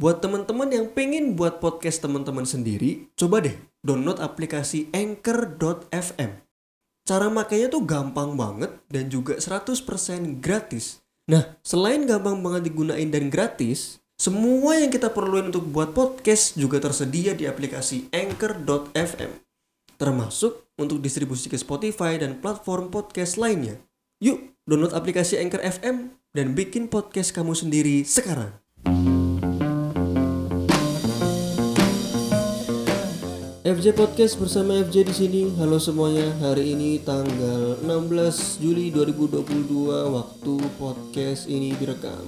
Buat teman-teman yang pengen buat podcast teman-teman sendiri, coba deh download aplikasi Anchor.fm. Cara makainya tuh gampang banget dan juga 100% gratis. Nah, selain gampang banget digunain dan gratis, semua yang kita perluin untuk buat podcast juga tersedia di aplikasi Anchor.fm. Termasuk untuk distribusi ke Spotify dan platform podcast lainnya. Yuk, download aplikasi Anchor FM dan bikin podcast kamu sendiri sekarang. FJ Podcast bersama FJ di sini. Halo semuanya. Hari ini tanggal 16 Juli 2022 waktu podcast ini direkam.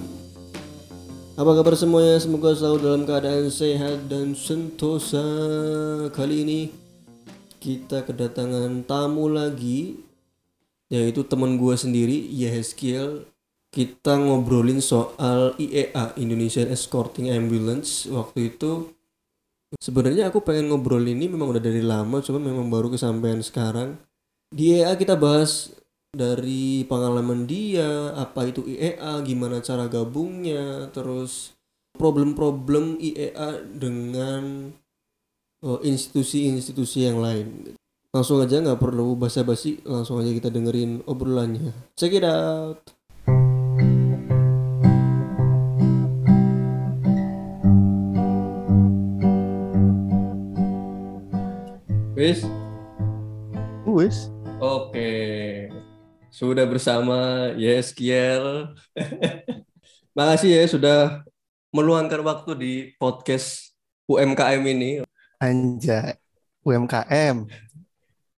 Apa kabar semuanya? Semoga selalu dalam keadaan sehat dan sentosa. Kali ini kita kedatangan tamu lagi yaitu teman gue sendiri Yeheskiel kita ngobrolin soal IEA Indonesian Escorting Ambulance waktu itu Sebenarnya aku pengen ngobrol ini memang udah dari lama, cuman memang baru kesampaian sekarang. Di IEA kita bahas dari pengalaman dia, apa itu IEA, gimana cara gabungnya, terus problem-problem IEA dengan oh, institusi-institusi yang lain. Langsung aja nggak perlu basa-basi, langsung aja kita dengerin obrolannya. Check it out. Wis? Wis. Oke. Sudah bersama Yeskiel. Makasih ya sudah meluangkan waktu di podcast UMKM ini. Anjay. UMKM.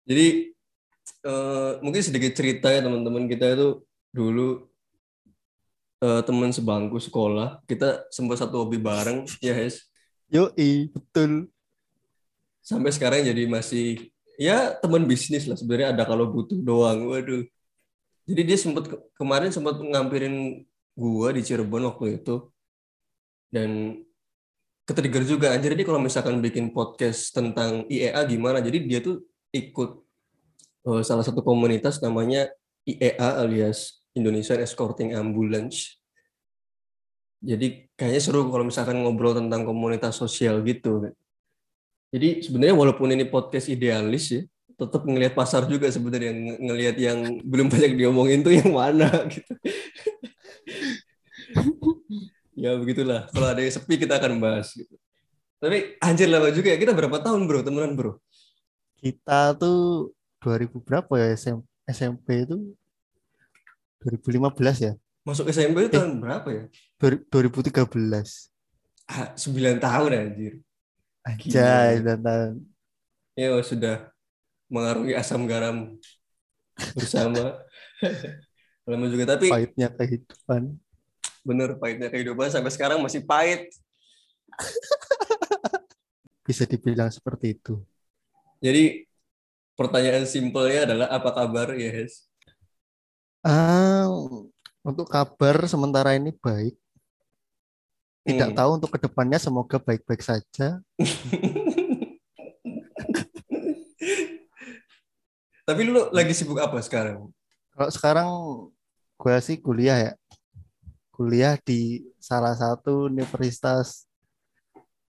Jadi uh, mungkin sedikit cerita ya teman-teman kita itu dulu uh, teman sebangku sekolah. Kita sempat satu hobi bareng, ya Hes. Yoi, betul sampai sekarang jadi masih ya teman bisnis lah sebenarnya ada kalau butuh doang. Waduh. Jadi dia sempat kemarin sempat ngampirin gua di Cirebon waktu itu. Dan ketrigger juga anjir ini kalau misalkan bikin podcast tentang IEA gimana? Jadi dia tuh ikut uh, salah satu komunitas namanya IEA alias Indonesian Escorting Ambulance. Jadi kayaknya seru kalau misalkan ngobrol tentang komunitas sosial gitu jadi sebenarnya walaupun ini podcast idealis ya, tetap ngelihat pasar juga sebenarnya ng ngelihat yang belum banyak diomongin tuh yang mana gitu. ya begitulah. Kalau ada yang sepi kita akan bahas gitu. Tapi anjir lama juga ya. Kita berapa tahun bro temenan bro? Kita tuh 2000 berapa ya SM, SMP itu 2015 ya. Masuk SMP itu eh, tahun berapa ya? 2013. Ah, 9 tahun anjir. Anjay, dan Ya sudah mengarungi asam garam bersama. Lama juga tapi pahitnya kehidupan. Bener pahitnya kehidupan sampai sekarang masih pahit. Bisa dibilang seperti itu. Jadi pertanyaan simpelnya adalah apa kabar ya Hes? Ah, untuk kabar sementara ini baik. Tidak hmm. tahu untuk ke depannya semoga baik-baik saja. Tapi lu lagi sibuk apa sekarang? Kalau sekarang gue sih kuliah ya. Kuliah di salah satu universitas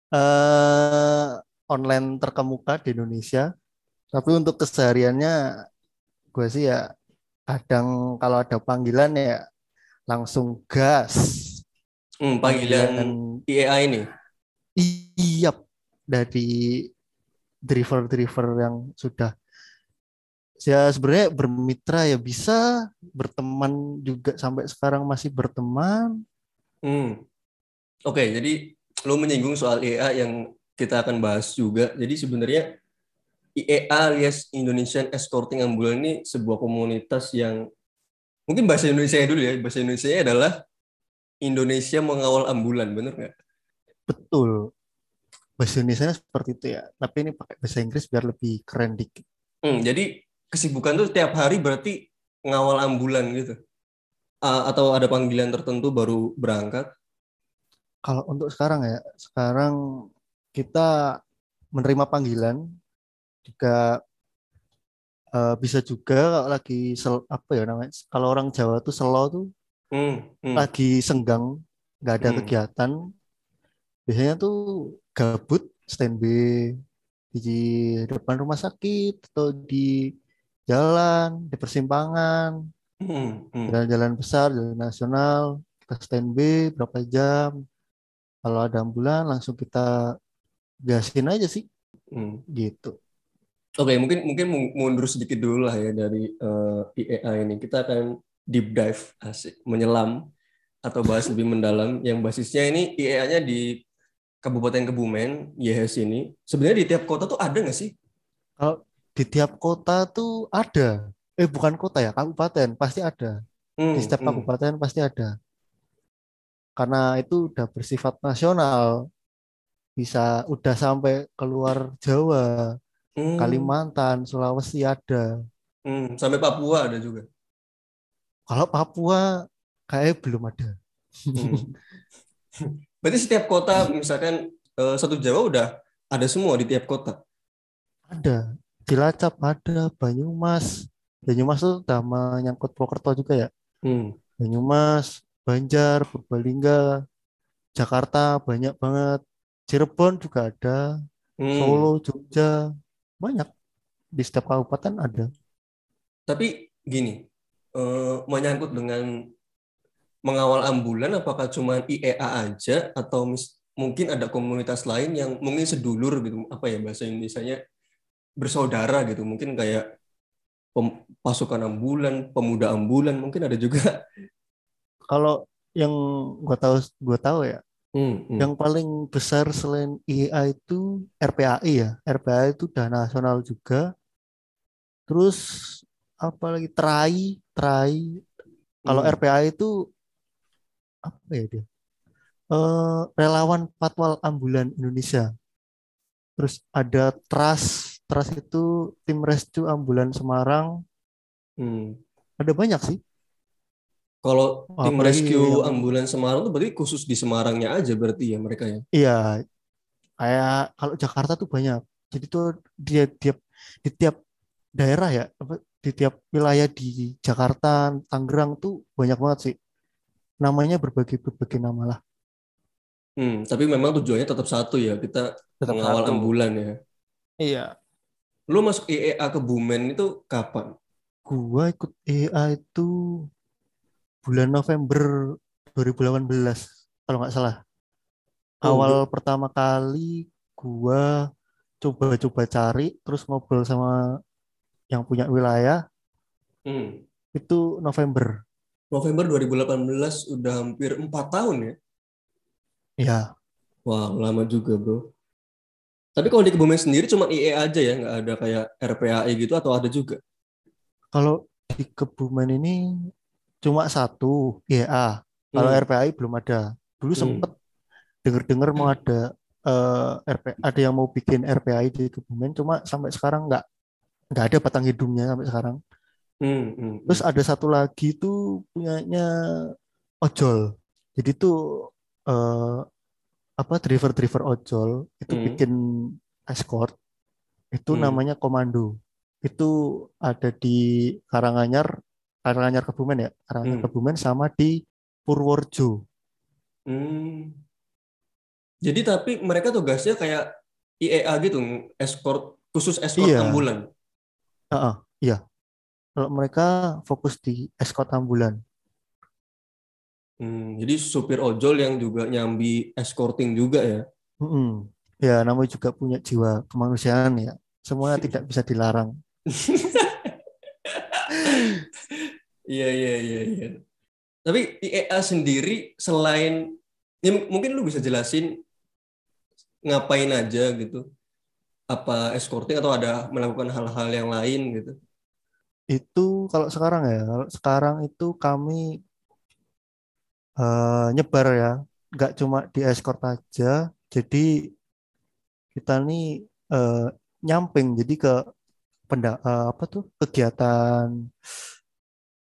uh, online terkemuka di Indonesia. Tapi untuk kesehariannya gue sih ya kadang kalau ada panggilan ya langsung gas Hmm, panggilan IEA ini. Iya, dari driver-driver yang sudah ya sebenarnya bermitra ya bisa berteman juga sampai sekarang masih berteman. Hmm. Oke, okay, jadi lo menyinggung soal IEA yang kita akan bahas juga. Jadi sebenarnya IEA alias Indonesian Escorting Ambulance ini sebuah komunitas yang mungkin bahasa Indonesia dulu ya. Bahasa Indonesia adalah Indonesia mengawal ambulan, bener nggak? Betul. Bahasa Indonesia seperti itu ya. Tapi ini pakai bahasa Inggris biar lebih keren dikit. Hmm, jadi kesibukan tuh tiap hari berarti ngawal ambulan gitu? Uh, atau ada panggilan tertentu baru berangkat? Kalau untuk sekarang ya, sekarang kita menerima panggilan juga uh, bisa juga lagi sel, apa ya namanya kalau orang Jawa tuh selo tuh hmm, hmm. lagi senggang nggak ada hmm. kegiatan biasanya tuh gabut standby di depan rumah sakit atau di jalan, di persimpangan, Hmm, hmm, jalan-jalan besar, jalan nasional, kita standby berapa jam. Kalau ada ambulan langsung kita gasin aja sih, hmm. gitu. Oke, mungkin mungkin mu- mundur sedikit dulu lah ya dari eh, IEA ini. Kita akan deep dive asik, menyelam atau bahas lebih mendalam yang basisnya ini IEA-nya di Kabupaten Kebumen, YHS ini. Sebenarnya di tiap kota tuh ada nggak sih? Kalau di tiap kota tuh ada, eh bukan kota ya, kabupaten pasti ada. Hmm, Di setiap hmm, kabupaten pasti ada. Karena itu udah bersifat nasional, bisa udah sampai keluar Jawa, hmm, Kalimantan, Sulawesi ada. hmm. Sampai Papua ada juga. Kalau Papua kayaknya belum ada. Hmm. Berarti setiap kota, misalkan eh, satu Jawa udah ada semua di tiap kota. Ada. Cilacap ada, Banyumas. Banyumas tuh udah menyangkut Purwokerto juga ya. Hmm, Banyumas, Banjar, Purbalingga, Jakarta banyak banget. Cirebon juga ada, hmm. Solo, Jogja, banyak. Di setiap kabupaten ada. Tapi gini, eh, menyangkut dengan mengawal ambulan, apakah cuma IEA aja atau mis- mungkin ada komunitas lain yang mungkin sedulur gitu, apa ya bahasa Indonesianya bersaudara gitu, mungkin kayak pem- pasukan ambulan, pemuda ambulan, mungkin ada juga. Kalau yang gua tahu gua tahu ya, Hmm, hmm. yang paling besar selain IEA itu RPAI ya. RPAI itu udah nasional juga. Terus apa lagi TRAI, TRAI. Kalau Hmm. RPAI itu apa ya dia? Eh, relawan Patwal Ambulan Indonesia. Terus ada TRAS, TRAS itu tim rescue ambulan Semarang. Hmm. Ada banyak sih. Kalau tim Apalagi rescue yang- ambulan Semarang tuh berarti khusus di Semarangnya aja berarti ya mereka ya. Iya, kayak kalau Jakarta tuh banyak. Jadi tuh dia tiap di tiap daerah ya, apa, di tiap wilayah di Jakarta, Tangerang tuh banyak banget sih. Namanya berbagai berbagai nama lah. Hmm, tapi memang tujuannya tetap satu ya, kita Tetap mengawal satu. ambulan ya. Iya. Lu masuk IEA ke Bumen itu kapan? Gua ikut EA itu bulan November 2018 kalau nggak salah. Oh, Awal pertama kali gua coba-coba cari, terus ngobrol sama yang punya wilayah Hmm. itu November. November 2018 udah hampir empat tahun ya. Ya, Wah, lama juga bro. Tapi kalau di Kebumen sendiri cuma IEA aja ya, nggak ada kayak RPAI gitu atau ada juga? kalau di Kebumen ini cuma satu IEA. Kalau Hmm. RPAI belum ada. Dulu Hmm. sempet denger-dengar mau ada eh, RP, ada yang mau bikin RPAI di Kebumen, cuma sampai sekarang nggak nggak ada batang hidungnya sampai sekarang. Hmm, hmm, Terus ada satu lagi tuh punyanya ojol. Jadi tuh eh, apa driver-driver ojol itu Hmm. bikin escort. Itu Hmm. namanya komando. Itu ada di Karanganyar, Karanganyar Kebumen ya, Karanganyar Hmm. Kebumen sama di Purworejo. Hmm. Jadi tapi mereka tugasnya kayak IEA gitu, escort khusus escort Iya. ambulan. Heeh, iya. Kalau mereka fokus di escort ambulan. Hmm, jadi supir ojol yang juga nyambi escorting juga ya. Mm-mm. Ya, namanya juga punya jiwa kemanusiaan ya. Semuanya tidak bisa dilarang. Iya iya iya iya. Tapi IEA sendiri selain ya mungkin lu bisa jelasin ngapain aja gitu. Apa escorting atau ada melakukan hal-hal yang lain gitu. Itu kalau sekarang ya, kalau sekarang itu kami eh, nyebar ya, nggak cuma di escort aja. Jadi kita nih eh, nyamping, jadi ke penda, eh, apa tuh kegiatan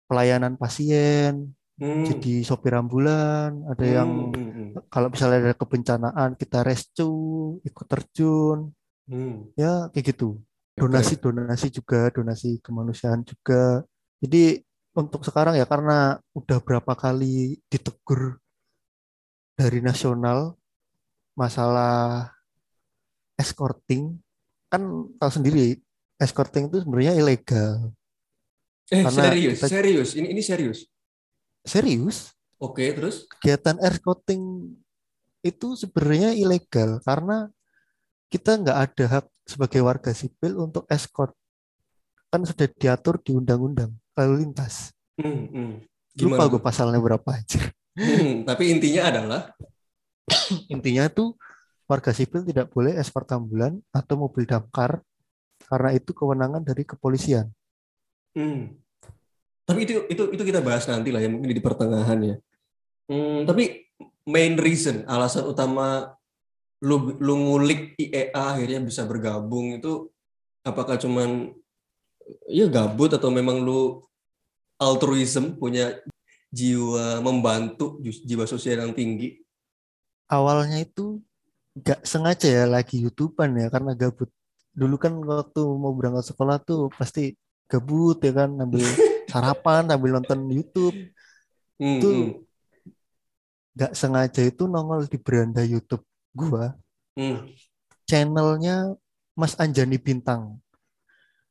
pelayanan pasien, Hmm. jadi sopir ambulan, ada Hmm, yang hmm, hmm, kalau misalnya ada kebencanaan kita rescue, ikut terjun, hmm. ya kayak gitu. Oke. Donasi-donasi juga, donasi kemanusiaan juga. Jadi untuk sekarang ya karena udah berapa kali ditegur dari nasional, masalah escorting kan tahu sendiri escorting itu sebenarnya ilegal. Eh Karena serius, kita- serius. Ini ini serius. Serius? Oke, terus? kegiatan escorting itu sebenarnya ilegal karena kita nggak ada hak sebagai warga sipil untuk escort kan sudah diatur di undang-undang lalu lintas Hmm, hmm. lupa Gimana? gue pasalnya berapa aja Hmm, tapi intinya adalah intinya tuh warga sipil tidak boleh escort ambulan atau mobil damkar karena itu kewenangan dari kepolisian Hmm. Tapi itu itu itu kita bahas nanti lah ya mungkin di pertengahan ya. Hmm, tapi main reason alasan utama lu lu ngulik IEA akhirnya bisa bergabung itu apakah cuman ya gabut atau memang lu altruism punya jiwa membantu jiwa sosial yang tinggi? awalnya itu nggak sengaja ya lagi youtuber ya karena gabut. Dulu kan waktu mau berangkat sekolah tuh pasti gabut ya kan ambil sarapan sambil nonton YouTube. Hmm, Itu hmm, nggak sengaja itu nongol di beranda YouTube gua hmm, channelnya Mas Anjani Bintang.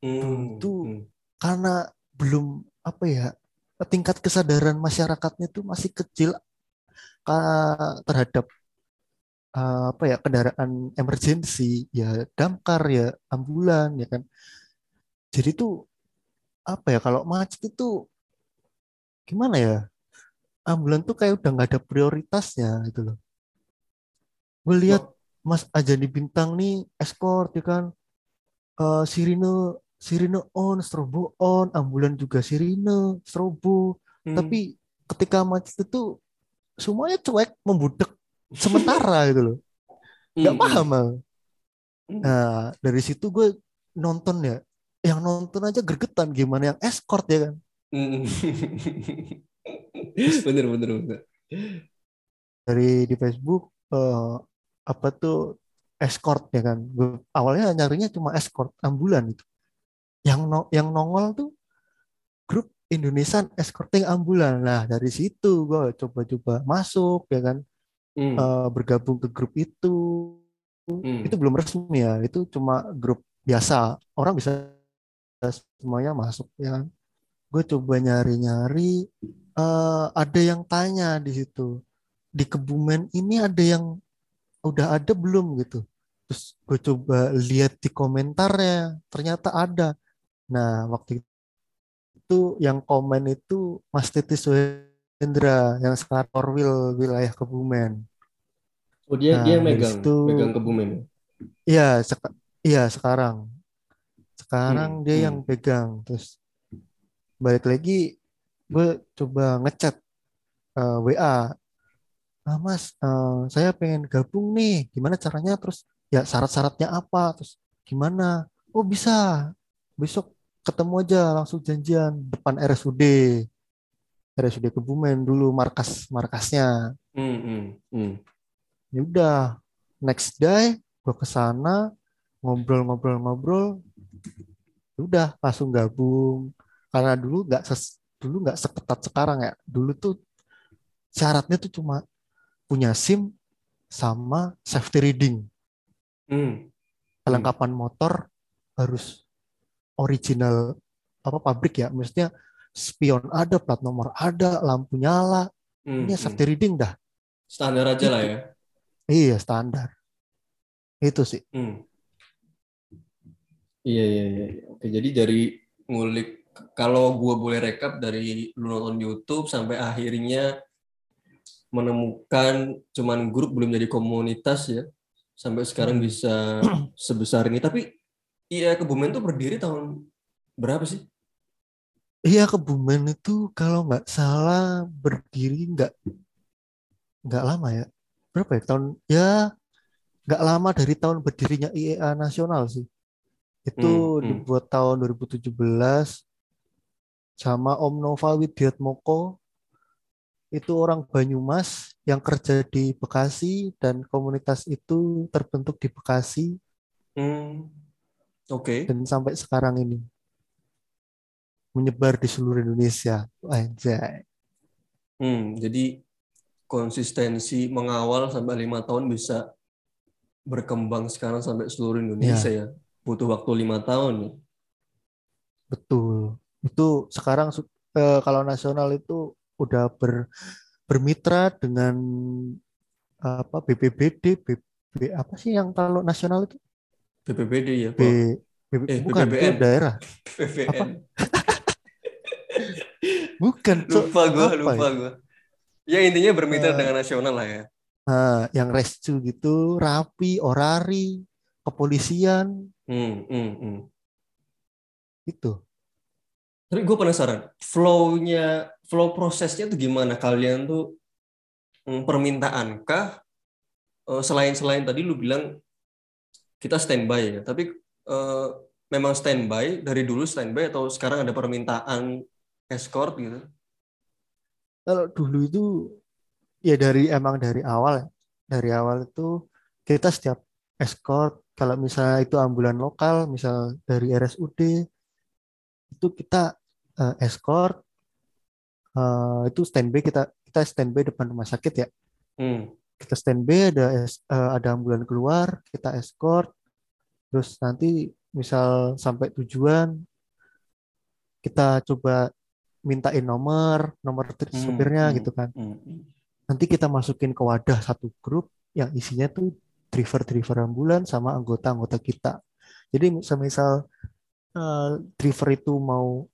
Hmm, Itu- hmm. karena belum apa ya tingkat kesadaran masyarakatnya itu masih kecil terhadap uh, apa ya kendaraan emergensi ya damkar ya ambulan ya kan. Jadi tuh apa ya kalau macet itu gimana ya ambulan tuh kayak udah nggak ada prioritasnya gitu loh gue lihat Mas Ajani Bintang nih escort ya kan Eh, sirine sirine on strobo on ambulan juga sirine strobo Hmm. tapi ketika macet itu semuanya cuek membudek sementara gitu loh nggak Hmm, paham. Hmm. nah dari situ gue nonton ya yang nonton aja gergetan gimana yang escort ya kan Hmm. bener bener bener. dari di Facebook eh, apa tuh escort ya kan. Awalnya nyarinya cuma escort ambulan itu. Yang no- yang nongol tuh grup Indonesian Escorting Ambulan. Nah dari situ gue coba-coba masuk ya kan Hmm. eh, bergabung ke grup itu. Hmm. itu belum resmi ya itu cuma grup biasa. Orang bisa semuanya masuk ya kan. Gue coba nyari-nyari eh, ada yang tanya di situ. Di Kebumen ini ada yang udah ada belum gitu terus gue coba lihat di komentarnya ternyata ada nah waktu itu yang komen itu Mas Titis Wendra yang sekarang Orwil wilayah Kebumen Oh dia Nah, dia dari megang situ- megang kebumen. ya? Iya, seka- iya sekarang. Sekarang Hmm, dia hmm. yang pegang. Terus balik lagi, gue coba ngechat eh, WA. Ah, Mas, eh, saya pengen gabung nih. Gimana caranya? Terus ya syarat-syaratnya apa? Terus gimana? Oh bisa. Besok ketemu aja langsung janjian depan RSUD. RSUD Kebumen dulu markas markasnya. Hmm, hmm, hmm. ya udah next day gue ke sana ngobrol-ngobrol-ngobrol ya udah langsung gabung karena dulu nggak dulu nggak seketat sekarang ya dulu tuh syaratnya tuh cuma punya SIM sama safety reading Hmm. kelengkapan motor harus original apa pabrik ya maksudnya spion ada plat nomor ada lampu nyala Hmm, ini hmm. safety reading dah Standar aja lah ya. iya standar itu sih Hmm. Iya, iya, iya. Oke, jadi dari ngulik, kalau gua boleh rekap dari lu nonton YouTube sampai akhirnya menemukan cuman grup belum jadi komunitas ya, sampai sekarang Hmm. bisa sebesar ini. Tapi iya Kebumen tuh berdiri tahun berapa sih? Iya Kebumen itu kalau nggak salah berdiri nggak nggak lama ya berapa ya tahun ya nggak lama dari tahun berdirinya IEA nasional sih itu Hmm, hmm. dibuat tahun 2017 sama Om Nova Widiatmoko itu orang Banyumas yang kerja di Bekasi dan komunitas itu terbentuk di Bekasi Hmm. Oke. dan sampai sekarang ini menyebar di seluruh Indonesia anjay Hmm, jadi konsistensi mengawal sampai lima tahun bisa berkembang sekarang sampai seluruh Indonesia ya. Butuh waktu lima tahun nih. Betul. Itu sekarang eh, kalau nasional itu udah ber, bermitra dengan apa BPBD, BB, apa sih yang kalau nasional itu? BPBD ya, B. B- Eh, bukan itu BPBN. daerah. BPN. Bukan. Lupa gue, lupa ya? gue. Ya intinya bermitra Eh, dengan nasional lah ya. Nah, yang rescu gitu, rapi, orari, kepolisian, Hmm, hmm, hmm. itu. Tapi gue penasaran, flow-nya, flow prosesnya tuh gimana? Kalian tuh hmm, permintaan kah? Eh, Selain-selain tadi lu bilang kita standby ya, tapi eh, memang standby dari dulu standby atau sekarang ada permintaan escort gitu? Kalau dulu itu ya dari emang dari awal. Dari awal itu kita setiap escort kalau misalnya itu ambulan lokal, misal dari RSUD itu kita eh, escort eh, itu standby kita kita standby depan rumah sakit ya. Hmm, Kita standby ada eh, ada ambulan keluar, kita escort terus nanti misal sampai tujuan kita coba mintain nomor, nomor hmm, supirnya hmm, gitu kan. hmm, nanti kita masukin ke wadah satu grup yang isinya tuh driver-driver ambulan sama anggota-anggota kita. Jadi semisal eh, driver itu mau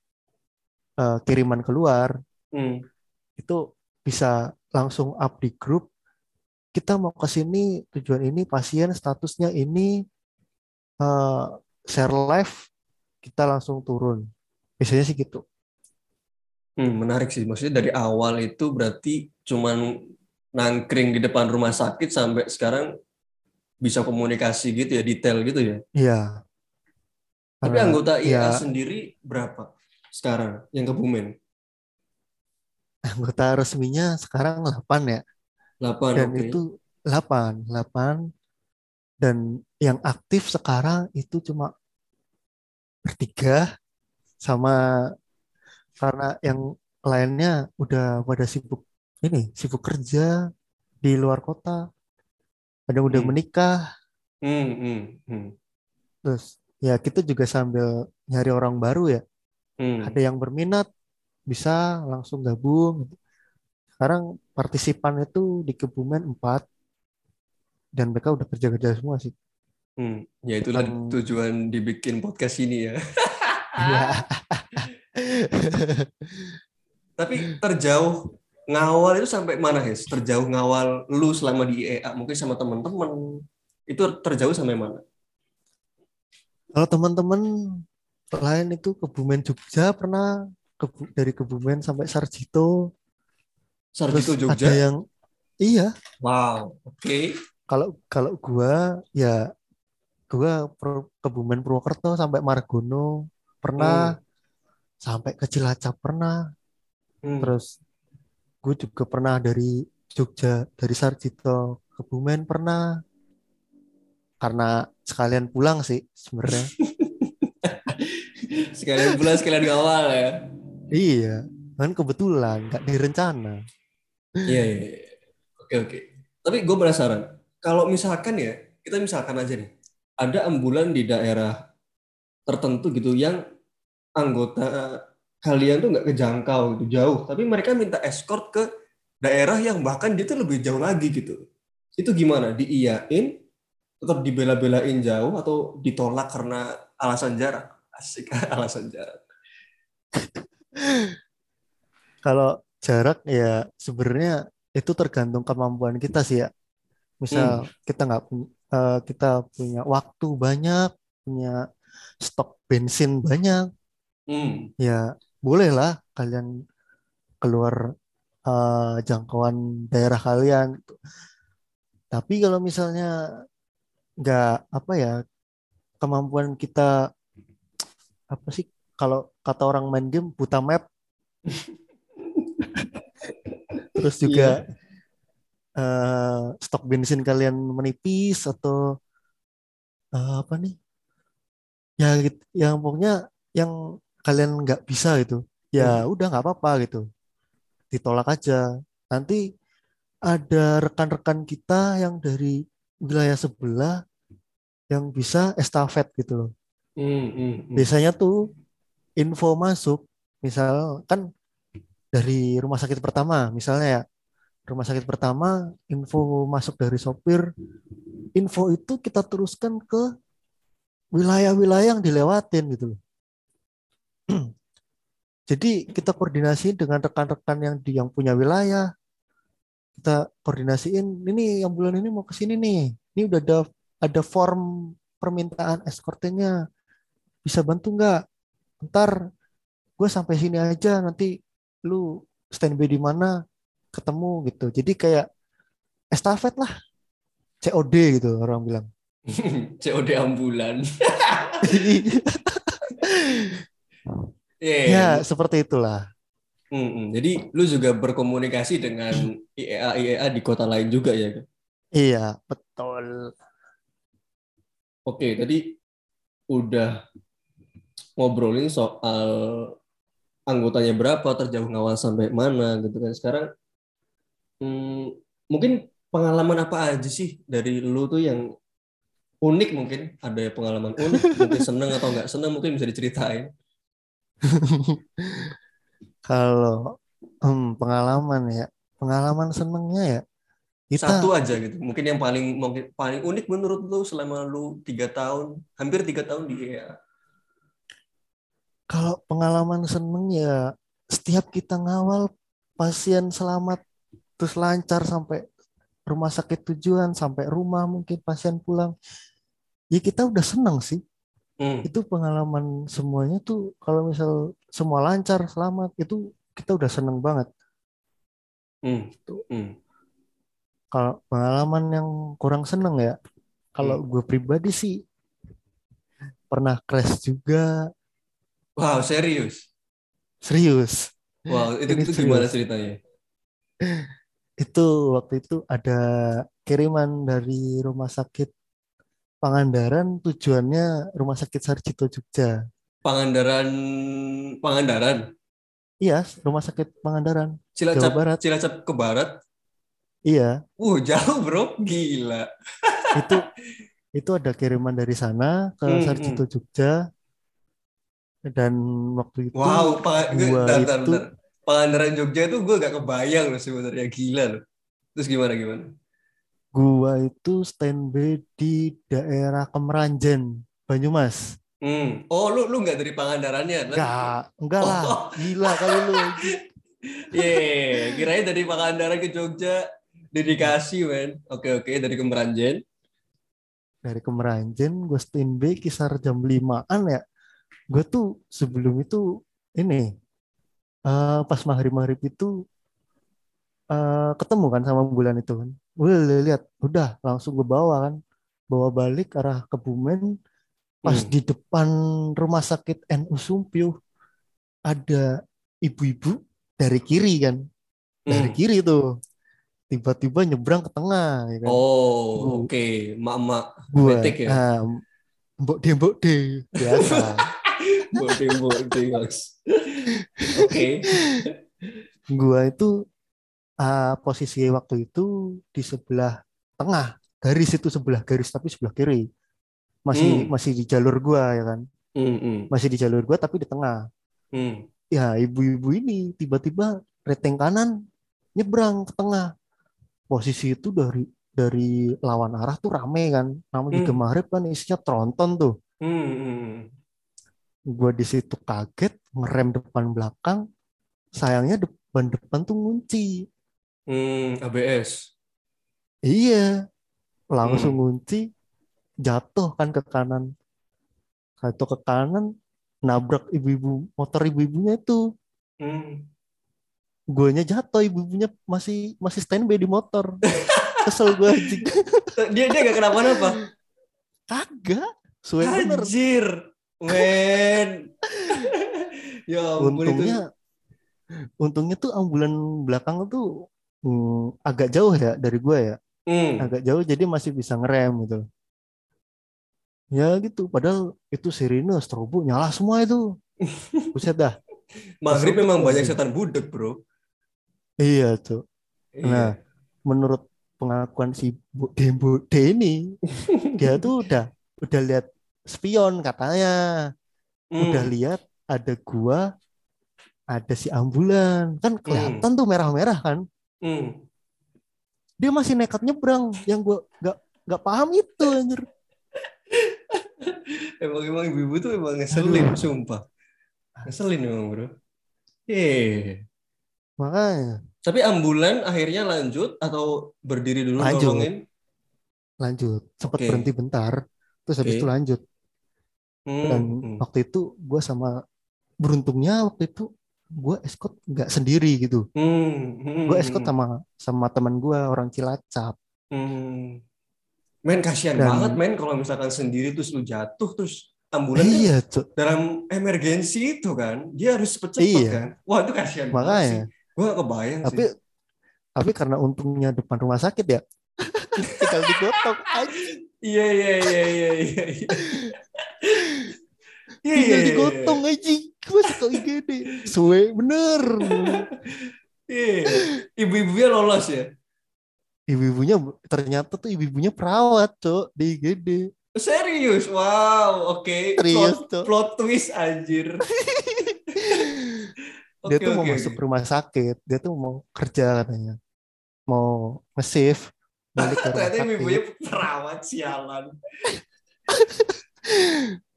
eh, kiriman keluar, Hmm, itu bisa langsung up di grup. Kita mau ke sini, tujuan ini, pasien statusnya ini, eh, share live, kita langsung turun. Biasanya sih gitu. hmm, menarik sih. Maksudnya dari awal itu berarti cuman nangkring di depan rumah sakit sampai sekarang bisa komunikasi gitu ya, detail gitu ya. Iya. Tapi anggota IA ya sendiri berapa sekarang yang Kebumen? Anggota resminya sekarang 8 ya. 8, dan oke. itu 8 8 dan yang aktif sekarang itu cuma bertiga sama karena yang lainnya udah pada sibuk ini sibuk kerja di luar kota ada yang udah Hmm. menikah Hmm, hmm, hmm, terus ya kita juga sambil nyari orang baru ya hmm. ada yang berminat bisa langsung gabung sekarang partisipan itu di Kebumen 4 dan mereka udah kerja-kerja semua sih Hmm. Ya itulah Hmm. tujuan dibikin podcast ini ya. Iya. Tapi terjauh ngawal itu sampai mana, Hes? Terjauh ngawal lu selama di IEA, mungkin sama teman-teman. Itu terjauh sampai mana? Kalau teman-teman lain itu Kebumen Jogja pernah Kebu- dari Kebumen sampai Sarjito terus Sarjito ada Jogja. yang iya Wow, oke. kalau kalau gua ya gua Kebumen Purwokerto sampai Margono pernah sampai ke Cilacap pernah Hmm. terus gue juga pernah dari Jogja dari Sarjito Kebumen pernah karena sekalian pulang sih sebenarnya Sekalian bulan sekalian ngawal ya. Iya kan kebetulan nggak direncana Iya, iya. iya. Oke, oke. Tapi gue penasaran. Kalau misalkan ya, kita misalkan aja nih, ada ambulan di daerah tertentu gitu yang anggota kalian tuh nggak kejangkau gitu jauh, tapi mereka minta escort ke daerah yang bahkan dia tuh lebih jauh lagi gitu. Itu gimana? Diiyain, tetap dibela-belain jauh atau ditolak karena alasan jarak? Asik alasan jarak. Kalau jarak ya sebenarnya itu tergantung kemampuan kita sih ya. Misal kita nggak punya kita punya waktu banyak, punya stok bensin banyak, Hmm. ya bolehlah kalian keluar eh, jangkauan daerah kalian. gitu. Tapi kalau misalnya nggak apa ya kemampuan kita apa sih kalau kata orang main game buta map. Terus juga eh, stok bensin kalian menipis atau eh, apa nih? Ya gitu, yang pokoknya yang kalian nggak bisa gitu. Ya udah nggak apa-apa gitu. Ditolak aja. Nanti ada rekan-rekan kita yang dari wilayah sebelah yang bisa estafet gitu loh. Hmm, hmm, hmm. Biasanya tuh info masuk, misal kan dari rumah sakit pertama, misalnya ya rumah sakit pertama info masuk dari sopir, info itu kita teruskan ke wilayah-wilayah yang dilewatin gitu loh. Jadi kita koordinasi dengan rekan-rekan yang di yang punya wilayah. Kita koordinasiin ini yang bulan ini mau ke sini nih. Ini udah ada ada form permintaan eskortnya. Bisa bantu nggak? Ntar gue sampai sini aja nanti lu standby di mana ketemu gitu. Jadi kayak estafet lah. COD gitu orang bilang. COD ambulan. ya, Iya. seperti itulah. Hmm. Jadi lu juga berkomunikasi dengan IEA IEA di kota lain juga ya? Iya, betul. Oke, tadi udah ngobrolin soal anggotanya berapa, terjauh ngawal sampai mana gitu kan. Sekarang hmm, mungkin pengalaman apa aja sih dari lu tuh yang unik mungkin? Ada pengalaman unik, mungkin seneng atau nggak seneng mungkin bisa diceritain. Kalau hmm, pengalaman ya, pengalaman senengnya ya kita Satu aja gitu. Mungkin yang paling mungkin paling unik menurut lu selama lu tiga tahun, hampir tiga tahun di IEA. Kalau pengalaman seneng ya setiap kita ngawal pasien selamat terus lancar sampai rumah sakit tujuan sampai rumah mungkin pasien pulang ya kita udah seneng sih Hmm. itu pengalaman semuanya tuh kalau misal semua lancar selamat itu kita udah seneng banget Hmm. Hmm. kalau pengalaman yang kurang seneng ya kalau gue pribadi sih pernah crash juga Wow, serius. serius Wow, itu, Ini itu gimana serius. ceritanya? itu waktu itu ada kiriman dari rumah sakit Pangandaran tujuannya rumah sakit Sarjito Jogja Pangandaran, Pangandaran, iya rumah sakit Pangandaran Cilacap, Jawa Barat. Cilacap ke barat. iya Wuh, jauh bro, gila. itu itu ada kiriman dari sana ke Hmm, Sarjito Jogja dan waktu itu Wow, Pang- gua bentar, bentar, itu bentar. Pangandaran Jogja itu gue gak kebayang loh sebenarnya gila loh. Terus gimana gimana? gua itu standby di daerah Kemeranjen Banyumas Hmm. Oh, lu lu nggak dari Pangandarannya? enggak enggak lah Oh. gila kali lu Ye, kirain dari Pangandaran ke Jogja dedikasi, men. Oke, oke, dari Kemeranjen. dari Kemeranjen gue standby kisar jam 5an ya gue tuh sebelum itu ini eh, pas maghrib-maghrib itu eh, ketemu kan sama bulan itu kan gue lihat udah langsung gue bawa kan bawa balik arah Kebumen pas Hmm. di depan rumah sakit NU Sumpio ada ibu-ibu dari kiri kan dari Hmm. kiri tuh tiba-tiba nyebrang ke tengah ya kan Oh, oke. Mak-mak gue betik ya. ah, mbok de mbok de biasa Mas. Oke. gua itu ah, posisi waktu itu di sebelah tengah garis itu sebelah garis tapi sebelah kiri masih Hmm. masih di jalur gua ya kan Hmm, hmm, masih di jalur gua tapi di tengah hmm. ya ibu-ibu ini tiba-tiba reteng kanan nyebrang ke tengah posisi itu dari dari lawan arah tuh rame kan namanya juga Hmm. maghrib kan isinya tronton tuh Hmm, gua di situ kaget ngerem depan belakang sayangnya depan depan tuh ngunci Hmm, ABS. iya langsung Hmm. ngunci jatuh kan ke kanan jatuh ke kanan nabrak ibu-ibu motor ibu-ibunya itu Hmm. guanya jatuh ibu-ibunya masih masih standby di motor kesel gue Dia dia gak kenapa-napa. kagak suwe bener Anjir, men. ya ampun itu. untungnya untungnya tuh ambulan belakang tuh hmm, agak jauh ya dari gue ya Hmm. agak jauh jadi masih bisa ngerem gitu ya gitu padahal itu sirine strobo nyala semua itu buset dah Maghrib memang banyak setan budek, bro. iya tuh Iya. Nah, menurut pengakuan si Bu Dembo D ini dia tuh udah udah lihat spion katanya Hmm. udah lihat ada gua ada si ambulan kan kelihatan tuh merah-merah kan Hmm. dia masih nekat nyebrang yang gua nggak nggak paham itu anjir Emang emang ibu-ibu tuh emang ngeselin, sumpah. Ngeselin emang bro. Eh, makanya tapi ambulan akhirnya lanjut atau berdiri dulu Lanjut. nolongin? lanjut sempat Oke. berhenti bentar terus habis Oke. itu lanjut Hmm, dan hmm. waktu itu gua sama beruntungnya waktu itu gua escort nggak sendiri gitu Hmm, hmm, gue escort sama sama teman gue orang Cilacap hmm. Men kasihan Dan- banget men kalau misalkan sendiri terus lu jatuh terus ambulan kan iya Cuk. dalam emergensi itu kan dia harus cepet-cepet Iya. kan. Wah itu kasihan makanya. Gue gak kebayang tapi sih. tapi karena untungnya depan rumah sakit ya tinggal digotong aja Iya iya iya iya iya. Iya. Iya, tinggal iya, iya, digotong aja gue suka IGD suwe bener Iya. Ibu-ibunya lolos ya. ibu-ibunya ternyata tuh ibu-ibunya perawat cok di IGD Serius, wow, oke. Serius, Plot, plot twist anjir. dia Oke, tuh mau oke, masuk rumah sakit dia tuh mau kerja katanya mau nge-save balik ke rumah Ternyata sakit ibu-ibunya perawat sialan.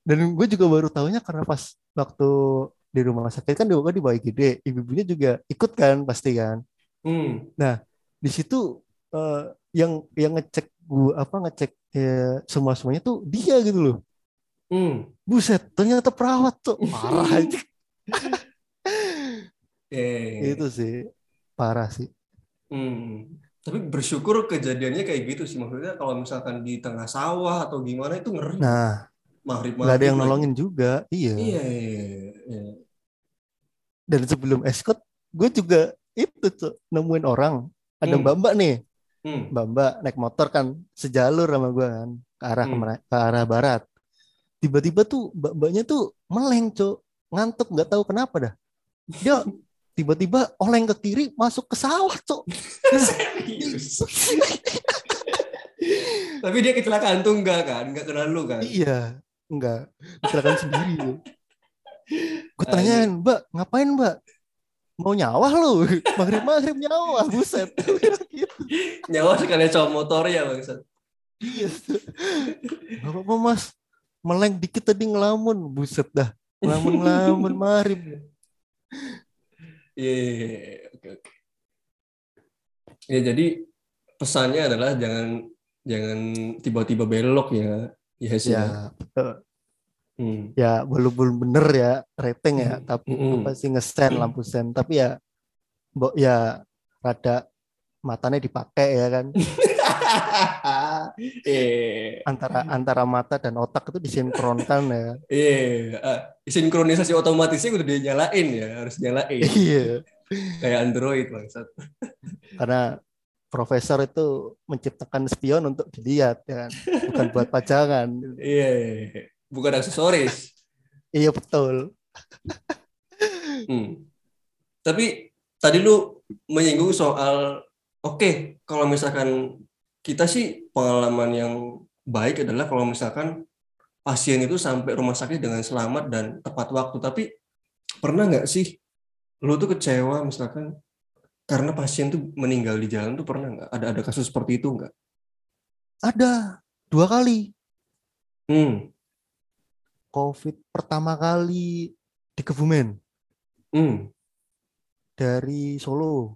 dan gue juga baru tahunya karena pas waktu di rumah sakit kan dia dibawa IGD ibu-ibunya juga ikut kan pasti kan Hmm. di situ eh, yang yang ngecek gua apa ngecek ya, semua semuanya tuh dia gitu loh Hmm. buset ternyata perawat tuh parah aja Eh. itu sih parah sih Hmm. Tapi bersyukur kejadiannya kayak gitu sih maksudnya kalau misalkan di tengah sawah atau gimana itu ngeri. nah maghrib nggak ada yang lagi. nolongin juga iya Iya, iya, iya. dan sebelum escort gue juga itu tuh nemuin orang ada Hmm. mbak mbak nih Hmm. mbak mbak naik motor kan sejalur sama gue kan ke arah Hmm. ke arah barat tiba-tiba tuh mbak mbaknya tuh meleng cok ngantuk nggak tahu kenapa dah dia tiba-tiba oleng ke kiri masuk ke sawah cok. Tapi dia kecelakaan tunggal kan, nggak kenal lu kan? iya enggak kecelakaan sendiri gue tanyain mbak ngapain mbak mau nyawa lu maghrib maghrib nyawa buset gitu Nyawa sekalian cowok motor ya bangsat. iya apa-apa mas meleng dikit tadi ngelamun buset dah ngelamun ngelamun maghrib Iya, iya, iya. oke oke. Ya jadi pesannya adalah jangan jangan tiba-tiba belok ya. Iya sih. ya betul. Hmm. ya belum belum bener ya rating ya Hmm. tapi Mm-mm. apa sih ngesen lampu sen tapi ya mbok ya rada matanya dipakai ya kan Eh, antara antara mata dan otak itu disinkronkan ya Iya, ah, sinkronisasi otomatisnya udah dinyalain ya, harus nyalain. iya Kayak Android bangsat. karena profesor itu menciptakan spion untuk dilihat ya kan bukan buat pajangan Iya, iya, iya. bukan aksesoris. iya betul Hmm. Tapi tadi lu menyinggung soal oke, kalau misalkan kita sih pengalaman yang baik adalah kalau misalkan pasien itu sampai rumah sakit dengan selamat dan tepat waktu. Tapi pernah nggak sih lu tuh kecewa misalkan karena pasien tuh meninggal di jalan tuh pernah nggak? Ada ada kasus seperti itu nggak? ada dua kali Hmm. covid pertama kali di Kebumen Hmm. dari Solo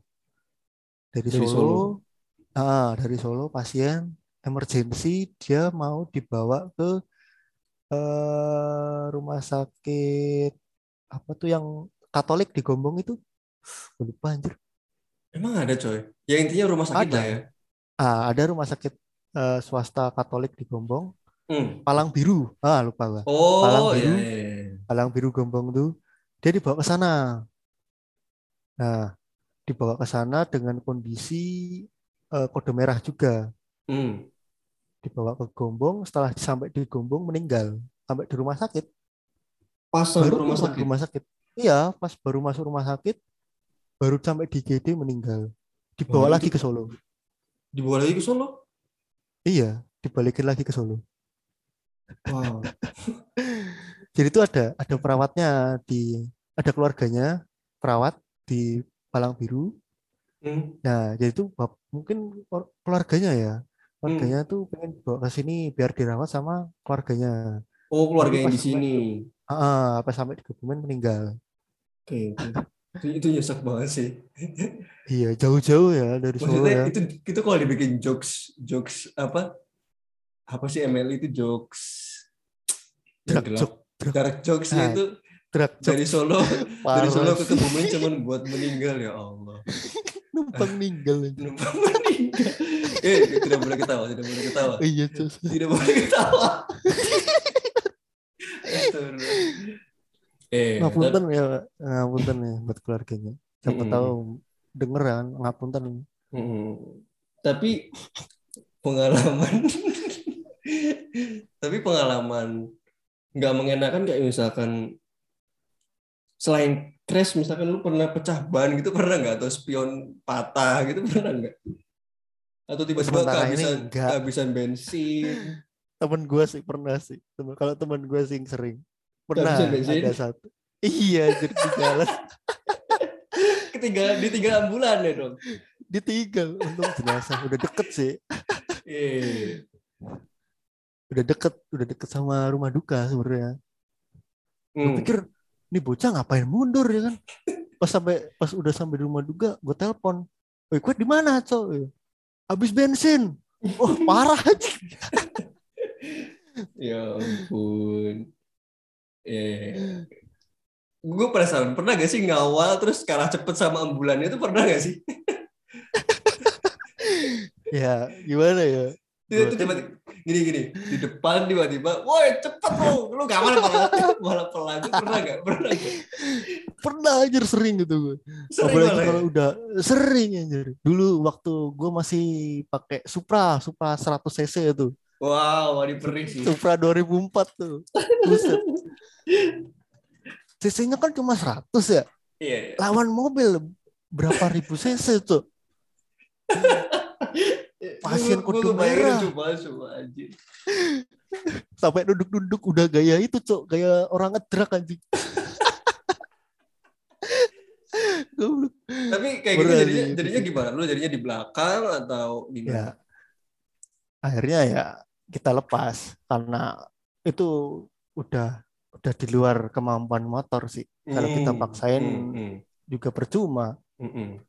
dari, Dari Solo, Solo. Ah, dari Solo pasien emergensi dia mau dibawa ke eh, rumah sakit apa tuh yang Katolik di Gombong itu lupa anjir Emang ada coy. Ya intinya rumah sakit Ada. lah ya. ah ada rumah sakit eh, swasta Katolik di Gombong Hmm. Palang Biru ah lupa gua Oh, Palang iya, biru. iya, iya. Palang Biru Gombong tuh dia dibawa ke sana nah dibawa ke sana dengan kondisi eh, kode merah juga Hmm. dibawa ke Gombong setelah sampai di Gombong meninggal sampai di rumah sakit Pas baru rumah sakit. rumah sakit iya pas baru masuk rumah sakit baru sampai di GD meninggal dibawa Wah, lagi ke Solo Dibawa lagi ke Solo? Iya, dibalikin lagi ke Solo. Wow. Jadi itu ada ada perawatnya di ada keluarganya perawat di Palang Biru. Hmm. Nah, jadi itu mungkin keluarganya ya. Keluarganya tuh pengen bawa ke sini biar dirawat sama keluarganya. Oh, keluarga Tapi yang pas di sini. Ah, apa sampai di Kebumen meninggal. Oke, oke. Itu, itu nyesek banget sih. Iya, jauh-jauh ya dari Solo Maksudnya ya. itu itu kalau dibikin jokes jokes apa? Apa sih ML itu jokes Dark jokes Ah, itu drag dari. Solo dari Solo ke. Kebumen cuman buat meninggal ya Allah. Numpang meninggal. Numpang meninggal. Eh, tidak boleh ketawa, tidak boleh ketawa. Iya, Cus. Tidak boleh ketawa. Eh, Ngapunten ya, ngapunten ya buat keluarganya. Siapa Mm-mm. tahu dengeran ngapunten. Mm. Tapi pengalaman tapi pengalaman nggak mengenakan kayak misalkan selain crash misalkan lu pernah pecah ban gitu pernah nggak atau spion patah gitu pernah nggak atau tiba-tiba kehabisan nggak. kehabisan bensin Temen gue sih pernah sih. Kalau temen gue sih sering. Pernah ada satu. Iya, jadi di jalan ketinggalan ditinggal ambulan ya dong ditinggal. Untung jenazah udah deket sih. eh Udah deket, udah deket sama rumah duka sebenarnya. Gue hmm. pikir ini bocah ngapain mundur ya kan? Pas sampai pas udah sampai di rumah duka, gue telepon. Woi, gue di mana, Cok? Habis bensin. Wah, parah aja. ya ampun eh gue penasaran pernah gak sih ngawal terus kalah cepet sama ambulannya itu pernah gak sih Ya, gimana ya? Itu tiba-tiba gini gini di depan tiba-tiba, woi cepet lu, lu gak malah pelan, malah pelan, pernah gak? Pernah gak? Pernah aja sering gitu gue. Sering Apalagi malah. ya? kalau udah sering anjir. Dulu waktu gue masih pakai Supra, Supra 100 cc itu. Wow, wadi perih sih. Supra 2004 tuh. Buset. CC-nya kan cuma 100 ya. Iya. iya. Lawan mobil berapa ribu cc tuh. Pasien kudu merah. banget, sumpah, anjir. Sampai duduk-duduk udah gaya itu, Cok. Gaya orang ngedrak anjing. Tapi kayak gitu jadinya, jadinya gimana? Lu jadinya di belakang atau ya gimana? akhirnya ya kita lepas karena itu udah udah di luar kemampuan motor sih kalau kita Hmm, paksain hmm, hmm, juga percuma hmm, hmm.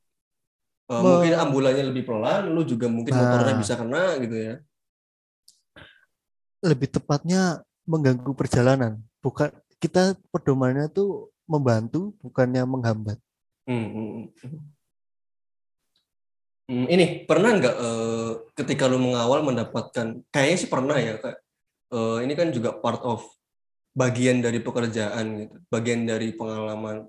Eh, Me- mungkin ambulannya lebih pelan, lu juga mungkin Nah. motornya bisa kena gitu ya. lebih tepatnya mengganggu perjalanan bukan kita pedomannya tuh membantu bukannya menghambat hmm. Hmm, ini pernah nggak eh, ketika lu mengawal mendapatkan kayaknya sih pernah ya kak. Eh, ini kan juga part of bagian dari pekerjaan gitu, bagian dari pengalaman.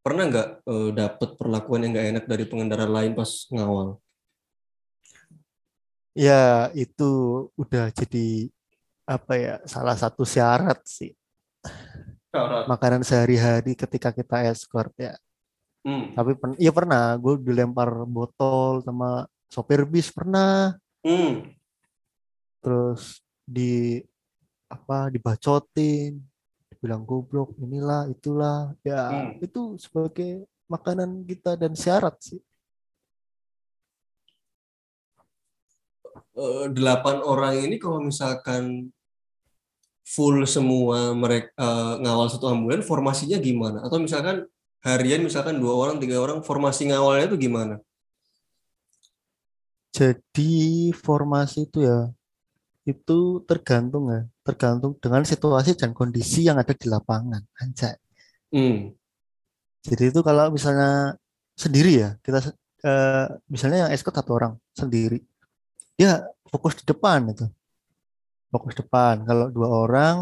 Pernah nggak eh, dapet perlakuan yang nggak enak dari pengendara lain pas ngawal? ya itu udah jadi apa ya salah satu syarat sih makanan sehari-hari ketika kita escort ya Hmm, tapi pen- iya pernah gue dilempar botol sama sopir bis pernah hmm. terus di apa dibacotin bilang goblok inilah itulah ya Hmm. itu sebagai makanan kita dan syarat sih Eh, delapan orang ini kalau misalkan full semua mereka ngawal satu ambulan formasinya gimana? Atau misalkan harian misalkan dua orang tiga orang formasi ngawalnya itu gimana? jadi formasi itu ya itu tergantung ya tergantung dengan situasi dan kondisi yang ada di lapangan anjay Hmm. jadi itu kalau misalnya sendiri ya kita eh, misalnya yang escort satu orang sendiri dia fokus di depan itu fokus depan kalau dua orang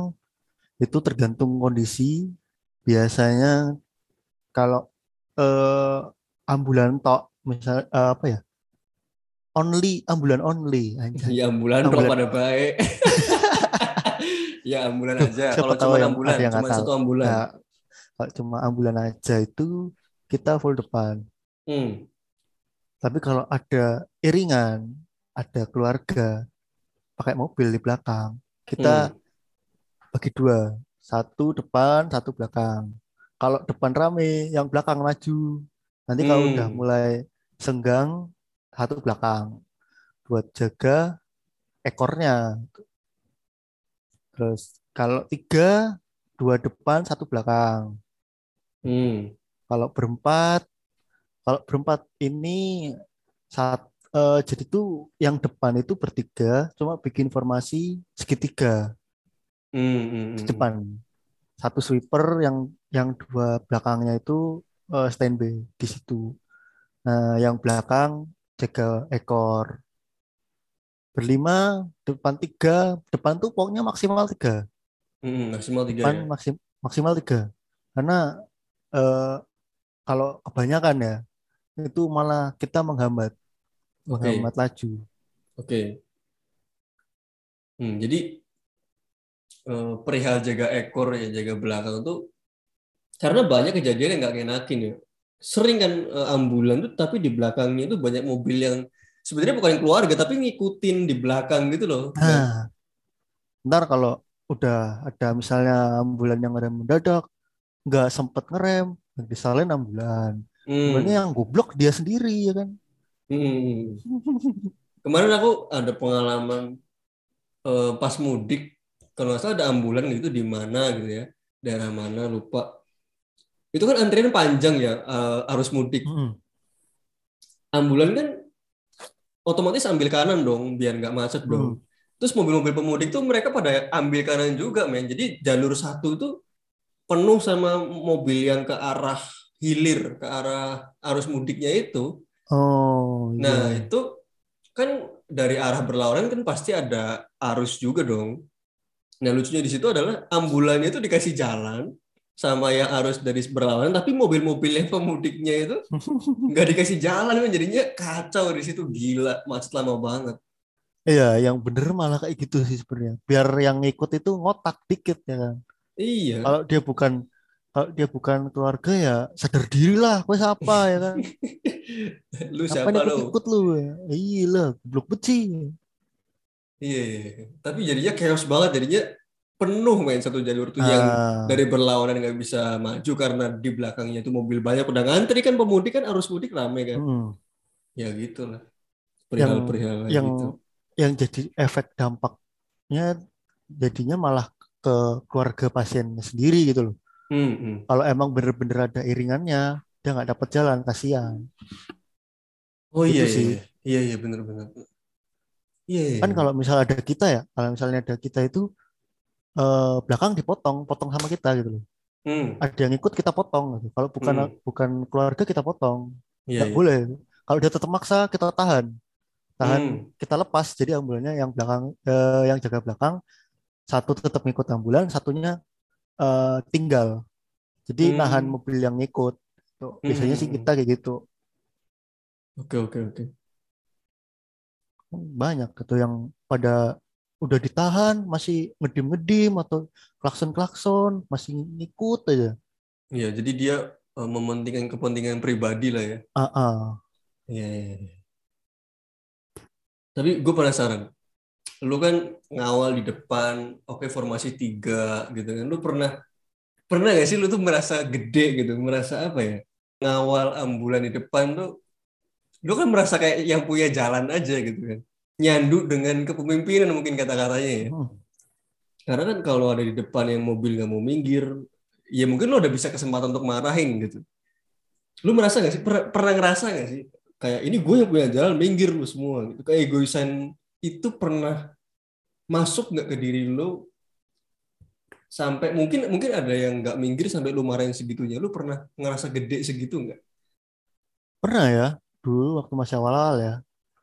itu tergantung kondisi biasanya kalau eh, ambulan tok misal eh, apa ya only ambulan only anjay. Ya ambulan Ambulan. pada baik. ya ambulan aja. Kalau cuma yang- ambulan, yang cuma satu ambulan. Ya, kalau cuma ambulan aja itu kita full depan Hmm. tapi kalau ada iringan ada keluarga pakai mobil di belakang. Kita Hmm. bagi dua, satu depan, satu belakang. Kalau depan rame, yang belakang maju. Nanti kalau udah Hmm. mulai senggang, satu belakang buat jaga ekornya. Terus kalau tiga, dua depan, satu belakang. Hmm. Kalau berempat, kalau berempat ini saat eh, jadi tuh yang depan itu bertiga, cuma bikin formasi segitiga Hmm. Hmm. di Hmm. depan. Satu sweeper yang yang dua belakangnya itu eh, standby di situ. Nah, yang belakang jaga ekor. Berlima, depan tiga, depan tuh pokoknya maksimal tiga. Hmm. Maksimal tiga Depan ya. maksim, maksimal tiga. Karena eh, kalau kebanyakan ya, itu malah kita menghambat, Oke. menghambat laju. Oke. Hmm. Jadi eh, perihal jaga ekor ya jaga belakang tuh karena banyak kejadian yang nggak ngenakin ya. Sering kan eh, ambulan tuh tapi di belakangnya itu banyak mobil yang sebenarnya bukan yang keluarga tapi ngikutin di belakang gitu loh. Nah, ntar kalau udah ada misalnya ambulan yang rem mendadak, nggak sempet ngerem, yang disalahin ambulan. Sebenarnya hmm. yang goblok dia sendiri ya kan. Hmm. Kemarin aku ada pengalaman eh, pas mudik kalau nggak salah ada ambulan gitu di mana gitu ya daerah mana lupa itu kan antrian panjang ya eh, arus mudik Mm-mm. ambulan kan otomatis ambil kanan dong biar nggak macet Hmm. dong terus mobil-mobil pemudik tuh mereka pada ambil kanan juga men jadi jalur satu tuh penuh sama mobil yang ke arah hilir ke arah arus mudiknya itu Oh nah iya. itu kan dari arah berlawanan kan pasti ada arus juga dong nah lucunya di situ adalah ambulannya itu dikasih jalan sama yang arus dari berlawanan tapi mobil-mobil yang pemudiknya itu nggak dikasih jalan jadinya kacau di situ gila macet lama banget Iya, yang bener malah kayak gitu sih sebenarnya. Biar yang ngikut itu ngotak dikit ya kan. iya Kalau dia bukan kalau dia bukan keluarga ya sadar diri lah, gue siapa ya kan. lu Apa siapa ikut lo ikut lu ya? Iya lah, goblok beci. Iya iya. tapi jadinya chaos banget jadinya penuh main satu jalur tuh yang Ah, dari berlawanan nggak bisa maju karena di belakangnya tuh mobil banyak udah ngantri kan pemudik kan arus mudik rame kan mm. ya gitulah yang perihal-perihal kayak yang gitu yang jadi efek dampaknya jadinya malah ke keluarga pasien sendiri gitu loh. Hmm, hmm. Kalau emang bener-bener ada iringannya, dia nggak dapat jalan, kasihan. oh iya Gitu iya sih. iya iya iya benar-benar iya iya Kan kalau misal ada kita ya, kalau misalnya ada kita itu eh, belakang dipotong, potong sama kita gitu loh. hmm. Ada yang ikut kita potong gitu. Kalau bukan Hmm. bukan keluarga kita potong, iya nggak iya boleh. Kalau dia tetap maksa kita tahan, tahan Hmm. kita lepas. Jadi ambulannya yang belakang, eh, yang jaga belakang satu tetap ngikut ambulan, satunya eh, tinggal. Jadi nahan Hmm. mobil yang ngikut. Tuh, biasanya hmm, sih kita kayak gitu. oke oke oke Banyak gitu yang pada udah ditahan masih ngedim-ngedim atau klakson-klakson masih ngikut aja. iya jadi dia eh, mementingkan kepentingan pribadi lah ya Ah, ah. iya iya iya. tapi gue penasaran lu kan ngawal di depan oke formasi tiga gitu kan lu pernah pernah gak sih lu tuh merasa gede gitu merasa apa ya ngawal ambulan di depan tuh lu kan merasa kayak yang punya jalan aja gitu kan. Nyandu dengan kepemimpinan mungkin kata-katanya ya. Hmm. karena kan kalau ada di depan yang mobil nggak mau minggir ya mungkin lu udah bisa kesempatan untuk marahin gitu. Lu merasa gak sih? Pernah, pernah ngerasa gak sih? Kayak ini gue yang punya jalan minggir lu semua gitu. Kayak egoisan itu pernah masuk nggak ke diri lu? Sampai mungkin mungkin ada yang nggak minggir sampai lu marahin segitunya. Lu pernah ngerasa gede segitu nggak? Pernah ya, dulu waktu masih awal-awal ya.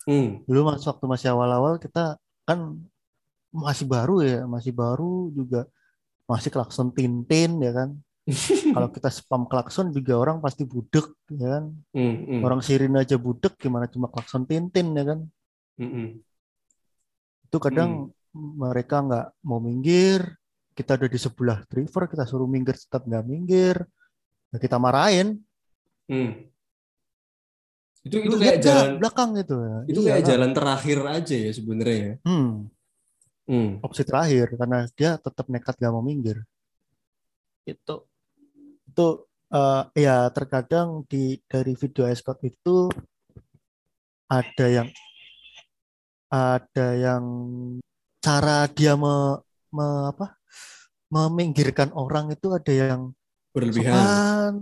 hmm. Dulu mas waktu masih awal-awal kita kan masih baru ya, masih baru juga masih klakson tintin ya kan. Kalau kita spam klakson juga orang pasti budek ya kan. Hmm, hmm, Orang sirine aja budek gimana cuma klakson tintin ya kan. hmm, hmm. Itu kadang mereka nggak mau minggir, kita ada di sebelah driver, kita suruh minggir tetap nggak minggir. Ya kita marahin, Hmm. Itu itu kayak lihat jalan belakang gitu ya. itu Iya, kayak Kak. jalan terakhir aja ya sebenarnya ya. Hmm, Hmm. opsi terakhir karena dia tetap nekat gak mau minggir. Itu itu eh, ya terkadang di dari video escort itu ada yang ada yang cara dia me, me- apa meminggirkan orang itu ada yang Berlebihan. sopan,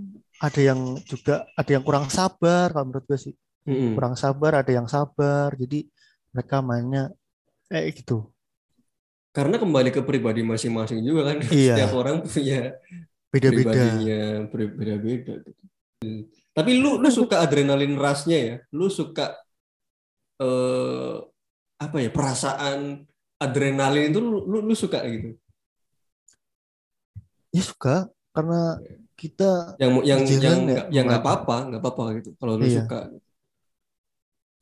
ada yang juga ada yang kurang sabar kalau menurut gue sih. Mm-mm. Kurang sabar, ada yang sabar. Jadi mereka mainnya eh gitu. Karena kembali ke pribadi masing-masing juga kan. Iya. Setiap orang punya Beda-beda. pribadinya beda-beda gitu. Tapi lu lu suka adrenalin rush-nya ya? Lu suka eh apa ya? Perasaan adrenalin itu lu lu, lu suka gitu. Ya suka karena kita Yang yang yang ya, nggak- yang nggak mengadu. apa-apa, nggak apa-apa gitu. Kalau lu Iya. suka.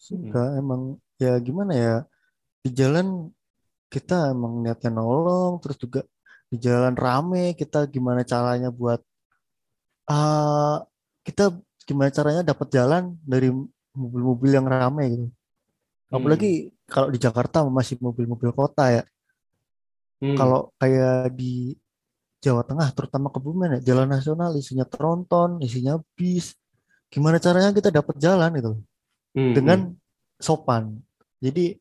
suka emang ya gimana ya di jalan kita emang niatnya nolong terus juga di jalan rame kita gimana caranya buat ah kita gimana caranya dapat jalan dari mobil-mobil yang rame gitu apalagi kalau di Jakarta masih mobil-mobil kota ya Hmm. kalau kayak di Jawa Tengah terutama Kebumen ya jalan nasional isinya tronton isinya bis gimana caranya kita dapat jalan gitu Hmm, dengan hmm. sopan. Jadi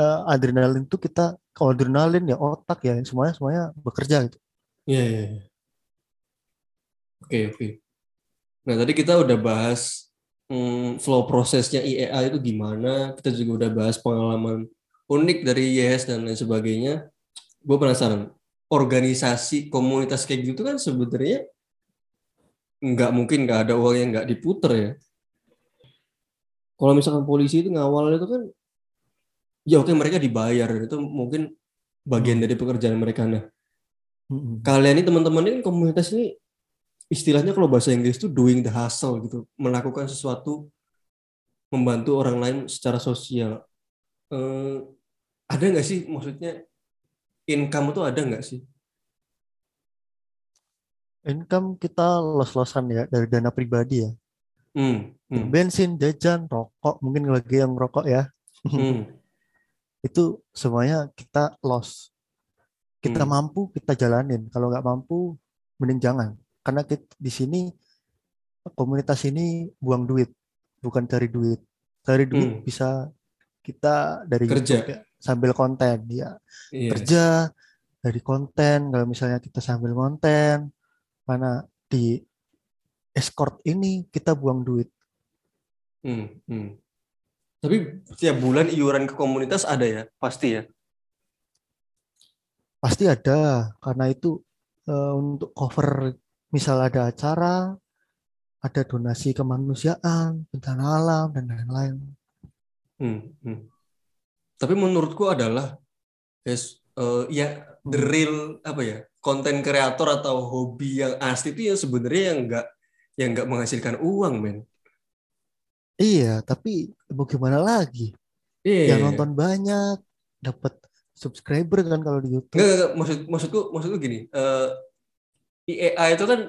eh, adrenalin itu kita kalau adrenalin ya otak ya semuanya semuanya bekerja gitu. Iya, iya, iya. Oke, oke. Nah, tadi kita udah bahas hmm, flow prosesnya IEA itu gimana. Kita juga udah bahas pengalaman unik dari YS dan lain sebagainya. Gue penasaran, organisasi komunitas kayak gitu kan sebenarnya nggak mungkin nggak ada uang yang nggak diputer ya. Kalau misalkan polisi itu ngawal itu kan, ya oke mereka dibayar itu mungkin bagian Hmm. dari pekerjaan mereka. Nah, Mm-mm. kalian ini teman-teman ini komunitas ini istilahnya kalau bahasa Inggris itu doing the hustle gitu, melakukan sesuatu membantu orang lain secara sosial. Eh, ada nggak sih maksudnya income itu ada nggak sih? Income kita los-losan ya dari dana pribadi ya. Hmm, hmm, Bensin, jajan, rokok, mungkin lagi yang rokok ya. hmm, Itu semuanya kita los. Kita Hmm. mampu kita jalanin. Kalau nggak mampu mending jangan. Karena kita, di sini komunitas ini buang duit, bukan cari duit. Cari duit Hmm. bisa kita dari Kerja. YouTube ya, sambil konten ya. iya. kerja dari konten kalau misalnya kita sambil konten mana di escort ini kita buang duit Hmm, hmm. Tapi tiap bulan iuran ke komunitas ada ya, pasti ya. pasti ada karena itu eh, untuk cover misal ada acara ada donasi kemanusiaan bencana alam dan lain-lain Hmm, hmm. Tapi menurutku adalah yes, eh, ya the Hmm. real apa ya konten kreator atau hobi yang asli itu yang sebenarnya yang enggak yang enggak menghasilkan uang men. iya tapi mau gimana lagi Iya. yang nonton banyak dapat subscriber kan kalau di YouTube Enggak, enggak, enggak. maksud maksudku maksudku gini. eh IEA itu kan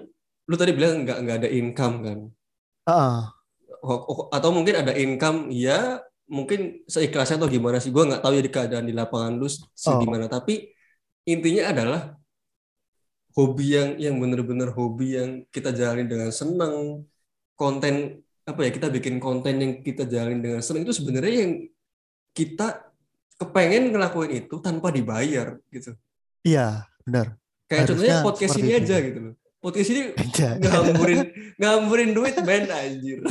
lu tadi bilang enggak enggak ada income kan. O- o- Atau mungkin ada income ya mungkin seikhlasnya atau gimana sih? Gue nggak tahu ya di keadaan di lapangan lu Oh. segimana tapi intinya adalah hobi yang yang bener-bener hobi yang kita jalani dengan senang konten apa ya kita bikin konten yang kita jalani dengan senang itu sebenarnya yang kita kepengen ngelakuin itu tanpa dibayar gitu. Iya benar. Kayak contohnya Harusnya podcast seperti ini itu. aja gitu loh. Podcast ini ngamburin ngamburin duit band anjir.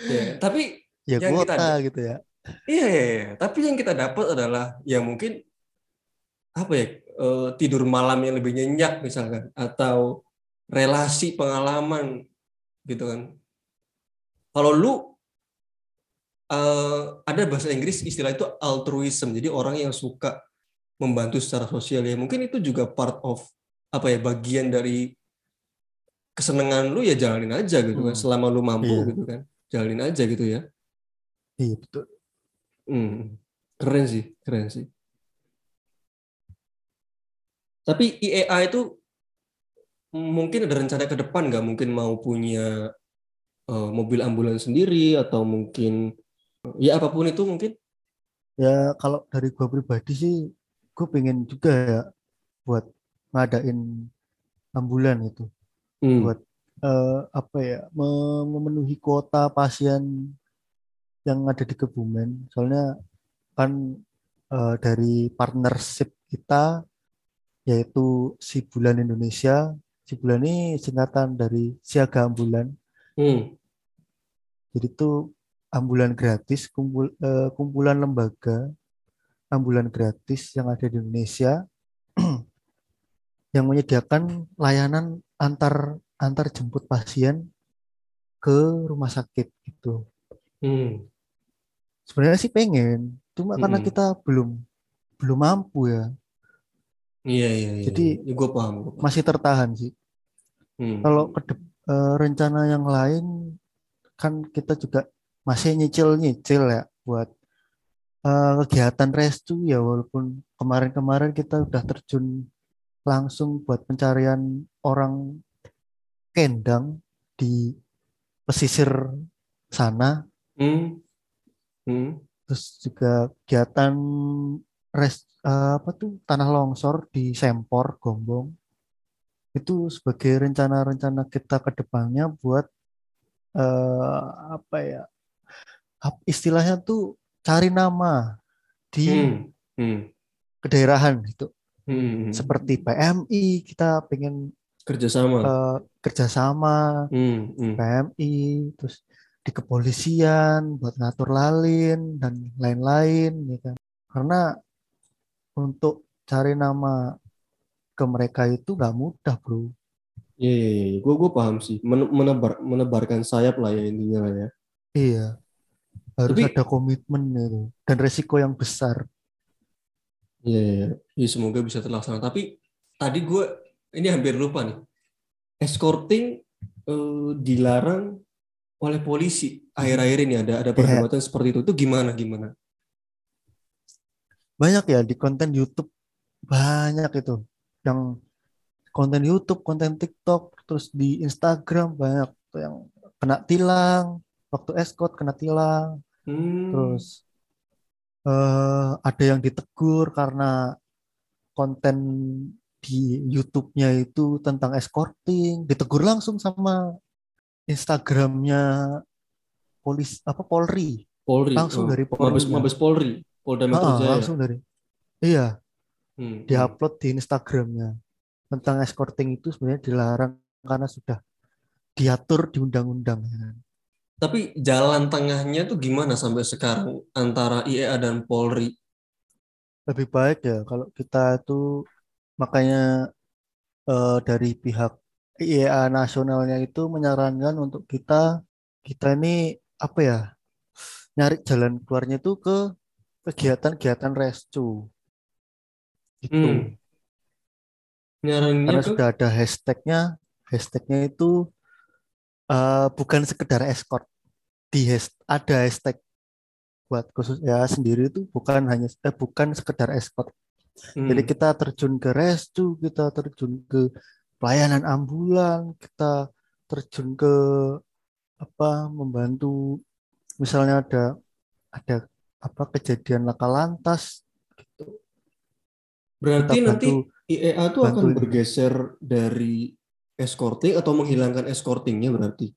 Ya, ya yang kita kuota ada. gitu ya Iya, iya, iya. Tapi yang kita dapat adalah ya mungkin apa ya eh, tidur malam yang lebih nyenyak misalkan atau relasi pengalaman gitu kan. Kalau lu eh, ada bahasa Inggris istilah itu altruism. Jadi orang yang suka membantu secara sosial ya mungkin itu juga part of apa ya bagian dari kesenangan lu ya jalanin aja gitu kan Hmm. selama lu mampu Iya. gitu kan. Jalanin aja gitu ya. Iya betul. Hmm, keren sih, keren sih. Tapi IEA itu mungkin ada rencana ke depan nggak? Mungkin mau punya eh, mobil ambulans sendiri atau mungkin ya apa pun itu mungkin? Ya kalau dari gua pribadi sih, gue pengen juga ya buat ngadain ambulan itu, Hmm, buat eh, apa ya me- memenuhi kuota pasien yang ada di Kebumen. Soalnya kan eh, dari partnership kita yaitu Si Bulan Indonesia. Si Bulan ini singkatan dari Siaga Ambulan. hmm, Jadi itu ambulan gratis, kumpul, eh, kumpulan lembaga ambulan gratis yang ada di Indonesia yang menyediakan layanan antar antar jemput pasien ke rumah sakit gitu. Hmm. Sebenarnya sih pengen, cuma karena Mm-mm. kita belum belum mampu ya, Iya iya iya. Jadi, iya. gue paham, paham. masih tertahan sih. Hmm. Kalau ke eh, rencana yang lain kan kita juga masih nyicil-nyicil ya buat eh, kegiatan restu ya walaupun kemarin-kemarin kita udah terjun langsung buat pencarian orang kendang di pesisir sana Hmm, hmm. terus juga kegiatan res eh, apa tuh tanah longsor di Sempor Gombong itu sebagai rencana-rencana kita ke depannya buat eh, apa ya ap- istilahnya tuh cari nama di Hmm, hmm, kedaerahan gitu hmm. seperti PMI kita pengen kerjasama. eh, kerjasama Hmm, hmm. PMI terus di kepolisian buat ngatur lalin dan lain-lain ya kan karena untuk cari nama ke mereka itu nggak mudah bro Iya iya iya. Gue gue paham sih. Men- menebar menebarkan sayap lah ya intinya lah ya. iya harus Tapi- ada komitmen itu dan resiko yang besar Iya iya. iya. Ya, semoga bisa terlaksana. Tapi tadi gue ini hampir lupa nih. Escorting eh, dilarang oleh polisi. Akhir-akhir ini ada ada perdebatan seperti itu. Itu gimana gimana? banyak ya di konten YouTube. Banyak itu. Yang konten YouTube konten TikTok terus di Instagram banyak tuh yang kena tilang. Waktu escort kena tilang. Hmm. terus eh ada yang ditegur karena konten di YouTube-nya itu tentang escorting. Ditegur langsung sama Instagramnya polis apa Polri Polri. langsung Oh, dari Mabes Polri. Mabes Polri. Polda Metro Ah, Jaya. langsung dari iya Hmm, diupload di Instagramnya tentang escorting itu sebenarnya dilarang karena sudah diatur di undang-undang ya kan. Tapi jalan tengahnya tuh gimana sampai sekarang antara IEA dan Polri? lebih baik ya kalau kita itu makanya eh, dari pihak IEA nasionalnya itu menyarankan untuk kita kita ini apa ya nyari jalan keluarnya itu ke kegiatan-kegiatan restu. Gitu. Hmm. Nyaraninnya karena sudah ada hashtagnya hashtagnya itu eh, bukan sekedar escort. Di has- ada hashtag buat khusus ya sendiri itu bukan hanya eh, bukan sekedar escort. Hmm. Jadi kita terjun ke restu, kita terjun ke pelayanan ambulan, kita terjun ke apa membantu misalnya ada ada apa kejadian laka lantas gitu. Berarti kita nanti bantu- IEA tuh akan bantu- bergeser dari escorting atau menghilangkan escortingnya berarti?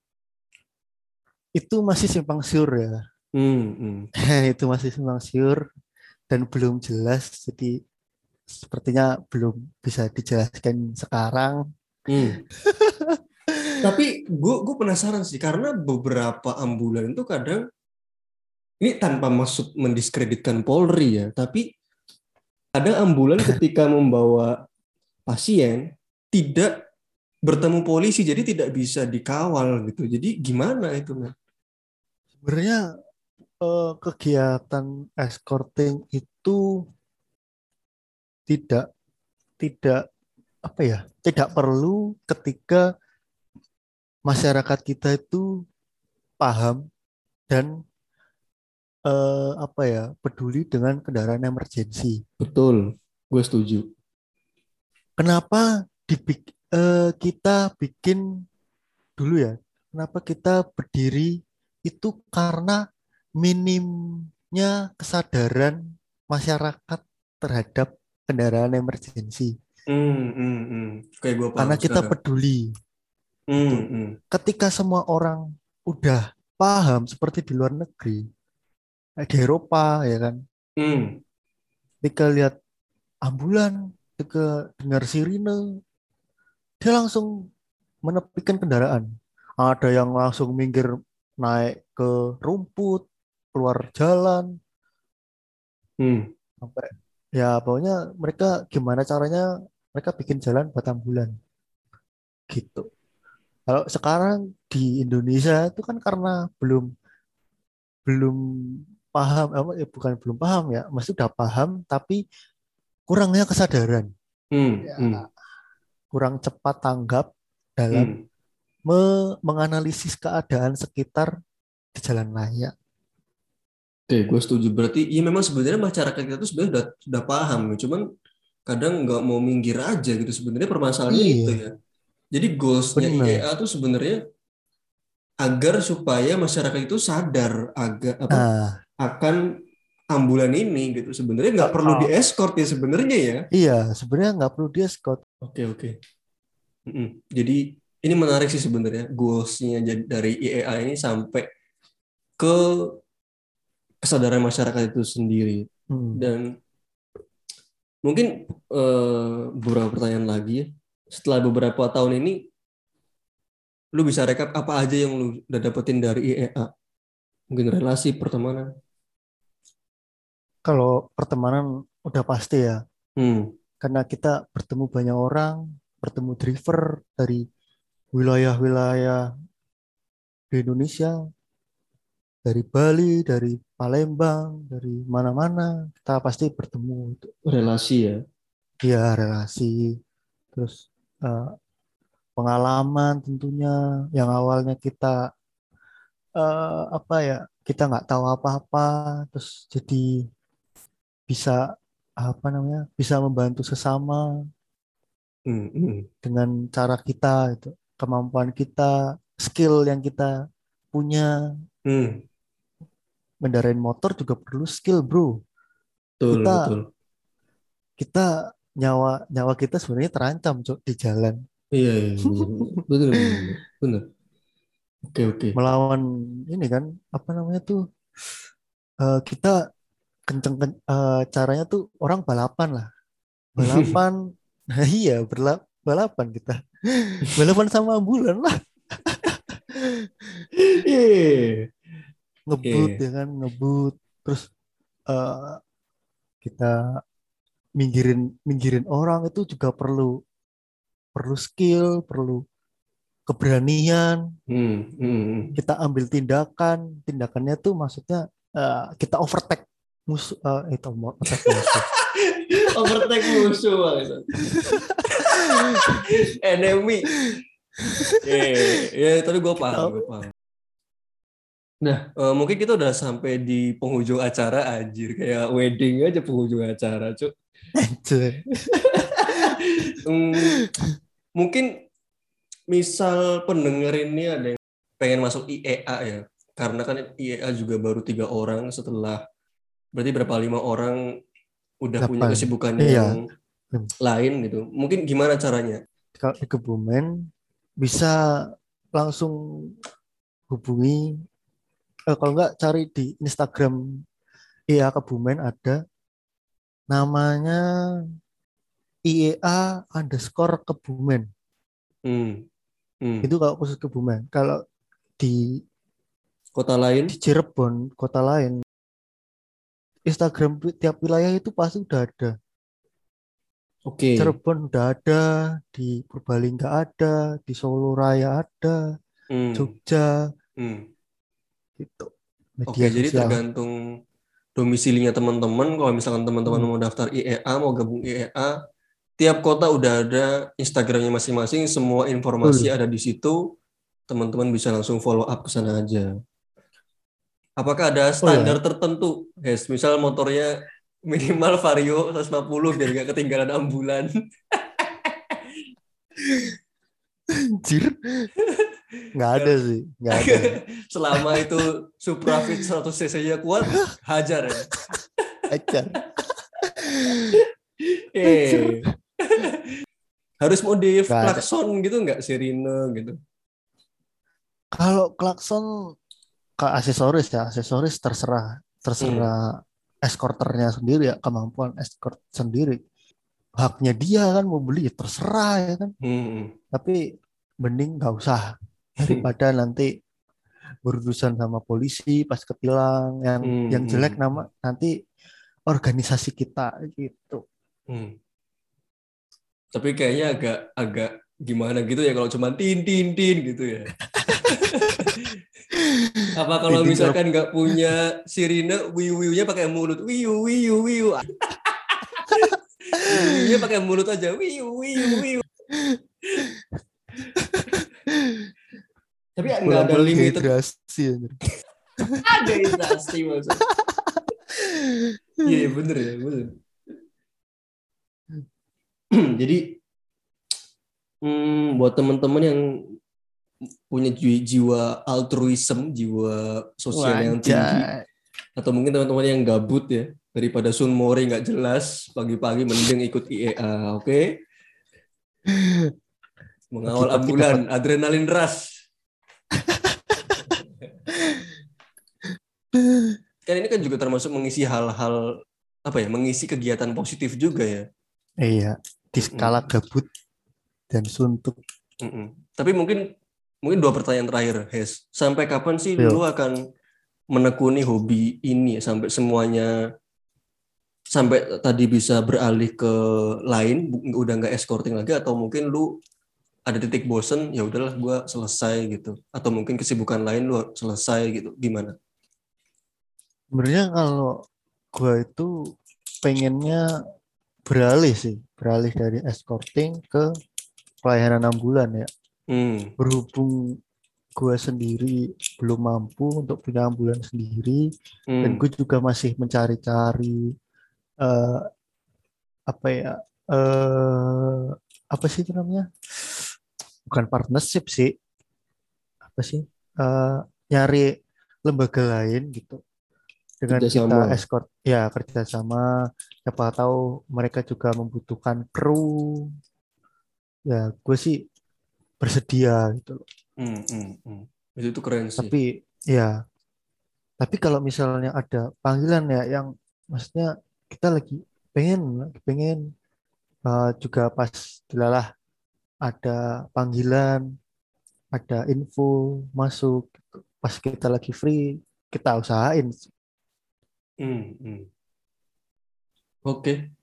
Itu masih simpang siur ya. Hmm, hmm. itu masih simpang siur dan belum jelas jadi sepertinya belum bisa dijelaskan sekarang. Hmm. Tapi gue gue penasaran sih karena beberapa ambulan itu kadang ini tanpa maksud mendiskreditkan Polri ya, tapi ada ambulan ketika membawa pasien tidak bertemu polisi jadi tidak bisa dikawal gitu. Jadi gimana itu, men? Sebenarnya eh, kegiatan escorting itu tidak tidak apa ya tidak perlu ketika masyarakat kita itu paham dan eh, apa ya peduli dengan kendaraan emergensi. Betul, gue setuju. Kenapa dibik- eh, kita bikin dulu ya kenapa kita berdiri itu karena minimnya kesadaran masyarakat terhadap kendaraan emergensi. Hmm, hmm, hmm. Kayak gue paham Karena kita sekarang. peduli. Hmm, hmm. Ketika semua orang udah paham seperti di luar negeri, di Eropa ya kan, Hmm. ketika lihat ambulan, ketika dengar sirine, dia langsung menepikan kendaraan. Ada yang langsung minggir naik ke rumput, keluar jalan, Hmm. sampai ya pokoknya mereka gimana caranya mereka bikin jalan buat ambulan gitu. Kalau sekarang di Indonesia itu kan karena belum belum paham, ya bukan belum paham ya, masih udah paham tapi kurangnya kesadaran, Hmm. Ya, Hmm. kurang cepat tanggap Hmm. dalam me- menganalisis keadaan sekitar di jalan raya. Oke, gue setuju. Berarti ya memang sebenarnya masyarakat kita tuh sebenarnya udah udah paham, cuman kadang nggak mau minggir aja gitu. Sebenarnya permasalahannya Iya. itu ya. Jadi goalsnya. IEA tuh sebenarnya agar supaya masyarakat itu sadar agak apa Nah, akan ambulan ini gitu. Sebenarnya nggak perlu Ah. di escort ya sebenarnya ya. iya sebenarnya nggak perlu dia Scott. Oke oke. Mm-mm. Jadi ini menarik sih sebenarnya goalsnya dari IEA ini sampai ke kesadaran masyarakat itu sendiri. Hmm. Dan mungkin eh, beberapa pertanyaan lagi ya. Setelah beberapa tahun ini, lu bisa rekap apa aja yang lu udah dapetin dari IEA? Mungkin relasi, pertemanan. Kalau pertemanan udah pasti ya, Hmm. karena kita bertemu banyak orang, bertemu driver dari wilayah-wilayah di Indonesia, dari Bali, dari Palembang, dari mana-mana, kita pasti bertemu. Relasi ya. ya relasi, terus eh, pengalaman tentunya yang awalnya kita eh, apa ya, kita nggak tahu apa-apa, terus jadi bisa apa namanya, bisa membantu sesama Hmm, hmm. dengan cara kita itu kemampuan kita skill yang kita punya Hmm. Mendarai motor juga perlu skill bro Betul, Kita- betul. kita nyawa nyawa kita sebenarnya terancam Cok, di jalan Iya, iya, bener, bener, bener. Oke, oke. melawan ini kan apa namanya tuh eh, kita kenceng ken- eh, caranya tuh orang balapan lah balapan nah iya berla- balapan kita balapan sama ambulan lah Iya. Ngebut Oke. ya kan ngebut terus eh, kita minggirin minggirin orang itu juga perlu perlu skill perlu keberanian Hmm, hmm, hmm. kita ambil tindakan tindakannya tuh maksudnya eh, kita overtake musuh eh, itu overtake musuh Overtake musuh. Enemy. Iya, iya, tapi gue paham, gue paham. Nah, eh, mungkin kita udah sampai di penghujung acara anjir kayak wedding aja penghujung acara, Cuk. Hmm, mungkin misal pendengar ini ada yang pengen masuk IEA ya, karena kan IEA juga baru tiga orang setelah berarti berapa lima orang udah punya Delapan. kesibukan Iya. yang Hmm. lain gitu. Mungkin gimana caranya? kalau di Kebumen bisa langsung hubungi eh, kalau nggak cari di Instagram IEA Kebumen ada namanya IEA underscore Kebumen Hmm. Hmm. itu kalau khusus Kebumen kalau di Kota lain? di Cirebon kota lain Instagram tiap wilayah itu pasti udah ada Oke. Cirebon udah ada di Purbalingga ada di Solo Raya ada Hmm. Jogja Hmm. Gitu Oke, media jadi sosial tergantung domisilinya teman-teman. Kalau misalkan teman-teman Hmm. mau daftar IEA, mau gabung IEA, tiap kota udah ada Instagramnya masing-masing. Semua informasi ada di situ. Teman-teman bisa langsung follow up ke sana aja. Apakah ada standar tertentu, guys? Misal motornya minimal vario 150 biar nggak ketinggalan ambulan. Anjir. Nggak ada sih, nggak ada. Selama itu Suprafit 100 cc-nya kuat, hajar ya. Ajar. Eh. Harus modif Nggak ada. klakson gitu nggak sirine gitu. Kalau klakson ke aksesoris ya, aksesoris terserah, terserah eskorternya sendiri ya, kemampuan escort sendiri. Haknya dia kan mau beli terserah ya kan. Hmm. Tapi mending nggak usah daripada nanti berurusan sama polisi pas ketilang yang Hmm, yang jelek hmm. nama nanti organisasi kita gitu. Hmm. Tapi kayaknya agak agak gimana gitu ya kalau cuma tin tin tin gitu ya. Apa kalau misalkan nggak punya sirine, wiu wiunya pakai mulut, wiu wiu wiu. Wiunya pakai mulut aja, wiu wiu wiu. Tapi nggak ada limited, dehidrasi, anjir. ada instansi maksud. Iya iya, bener ya bener. Jadi hmm, buat teman-teman yang punya ji- jiwa altruism, jiwa sosial yang tinggi, atau mungkin teman-teman yang gabut ya daripada Sun Mori nggak jelas pagi-pagi mending ikut IEA, oke? Mengawal Pagi-pagi ambulan, adrenalin ras. Kan ini kan juga termasuk mengisi hal-hal apa ya, mengisi kegiatan positif juga ya. Iya, di skala gabut dan suntuk. Mm-mm. Tapi mungkin mungkin dua pertanyaan terakhir, Hes. Sampai kapan sih Yo. lu akan menekuni hobi ini sampai semuanya sampai tadi bisa beralih ke lain, udah nggak escorting lagi atau mungkin lu ada titik bosen, ya udahlah gua selesai gitu. Atau mungkin kesibukan lain lu selesai gitu. Gimana? Sebenarnya kalau gua itu pengennya beralih sih, beralih dari escorting ke pelayanan ambulan ya. Hmm. Berhubung gua sendiri belum mampu untuk punya ambulan sendiri dan Hmm. gue juga masih mencari-cari eh, apa ya eh apa sih itu namanya? Bukan partnership sih. Apa sih? Eh, nyari lembaga lain gitu. Dengan kita Kerjasama. escort ya kerjasama siapa tahu mereka juga membutuhkan kru ya gue sih bersedia gitu loh Hmm, hmm, hmm. Itu keren sih. tapi ya tapi kalau misalnya ada panggilan ya yang maksudnya kita lagi pengen pengen eh, juga pas dilalah ada panggilan ada info masuk pas kita lagi free kita usahain Hmm, hmm. Oke.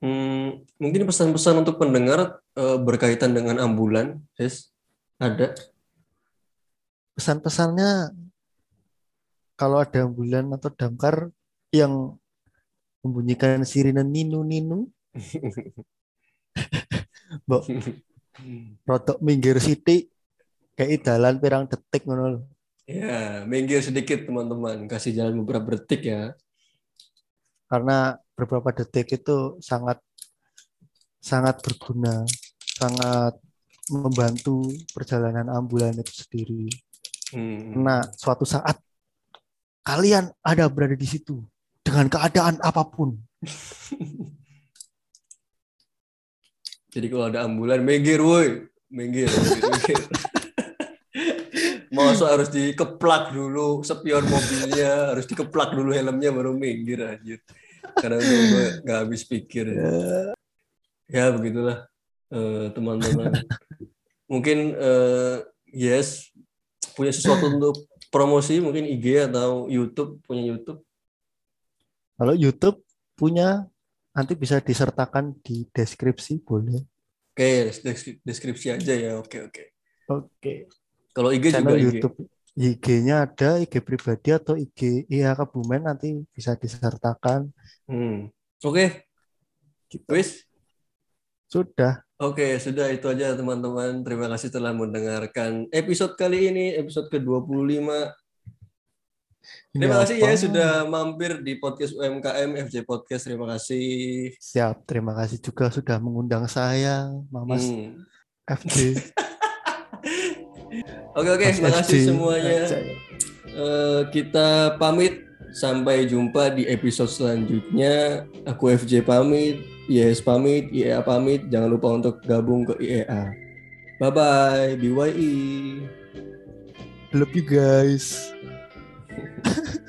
Hmm, mungkin pesan-pesan untuk pendengar eh, berkaitan dengan ambulan, Hes? Ada? pesan-pesannya kalau ada ambulan atau damkar yang membunyikan sirine ninu ninu mbok rotok minggir sithik kayak dalan pirang detik ngono. Ya, minggir sedikit teman-teman, kasih jalan beberapa detik ya. karena beberapa detik itu sangat sangat berguna sangat membantu perjalanan ambulan itu sendiri Hmm. karena suatu saat kalian ada berada di situ dengan keadaan apa pun Jadi kalau ada ambulan, minggir woi, minggir, minggir, minggir. Masa harus dikeplak dulu spion mobilnya, harus dikeplak dulu helmnya baru minggir anjir. Karena gue nggak habis pikir. Ya, ya begitulah eh, teman-teman. Mungkin eh, yes punya sesuatu untuk promosi mungkin IG atau YouTube punya YouTube. kalau YouTube punya nanti bisa disertakan di deskripsi boleh Oke, deskri- deskripsi aja ya. Oke, oke. oke Kalau IG juga channel IG. YouTube IG-nya ada IG pribadi atau IG iya Kebumen nanti bisa disertakan Hmm. Oke, gitu. wis. sudah Oke, sudah itu aja teman-teman. Terima kasih telah mendengarkan episode kali ini, episode ke-25. Ini Terima kasih ya apa? sudah mampir di podcast UMKM FJ Podcast. Terima kasih. Siap, terima kasih juga sudah mengundang saya, Mamas Hmm. FJ. Oke oke, Mas makasih FJ. semuanya. Eh, kita pamit sampai jumpa di episode selanjutnya. Aku FJ pamit, IES pamit, IEA pamit. Jangan lupa untuk gabung ke IEA. Bye bye, BYE. Love you guys.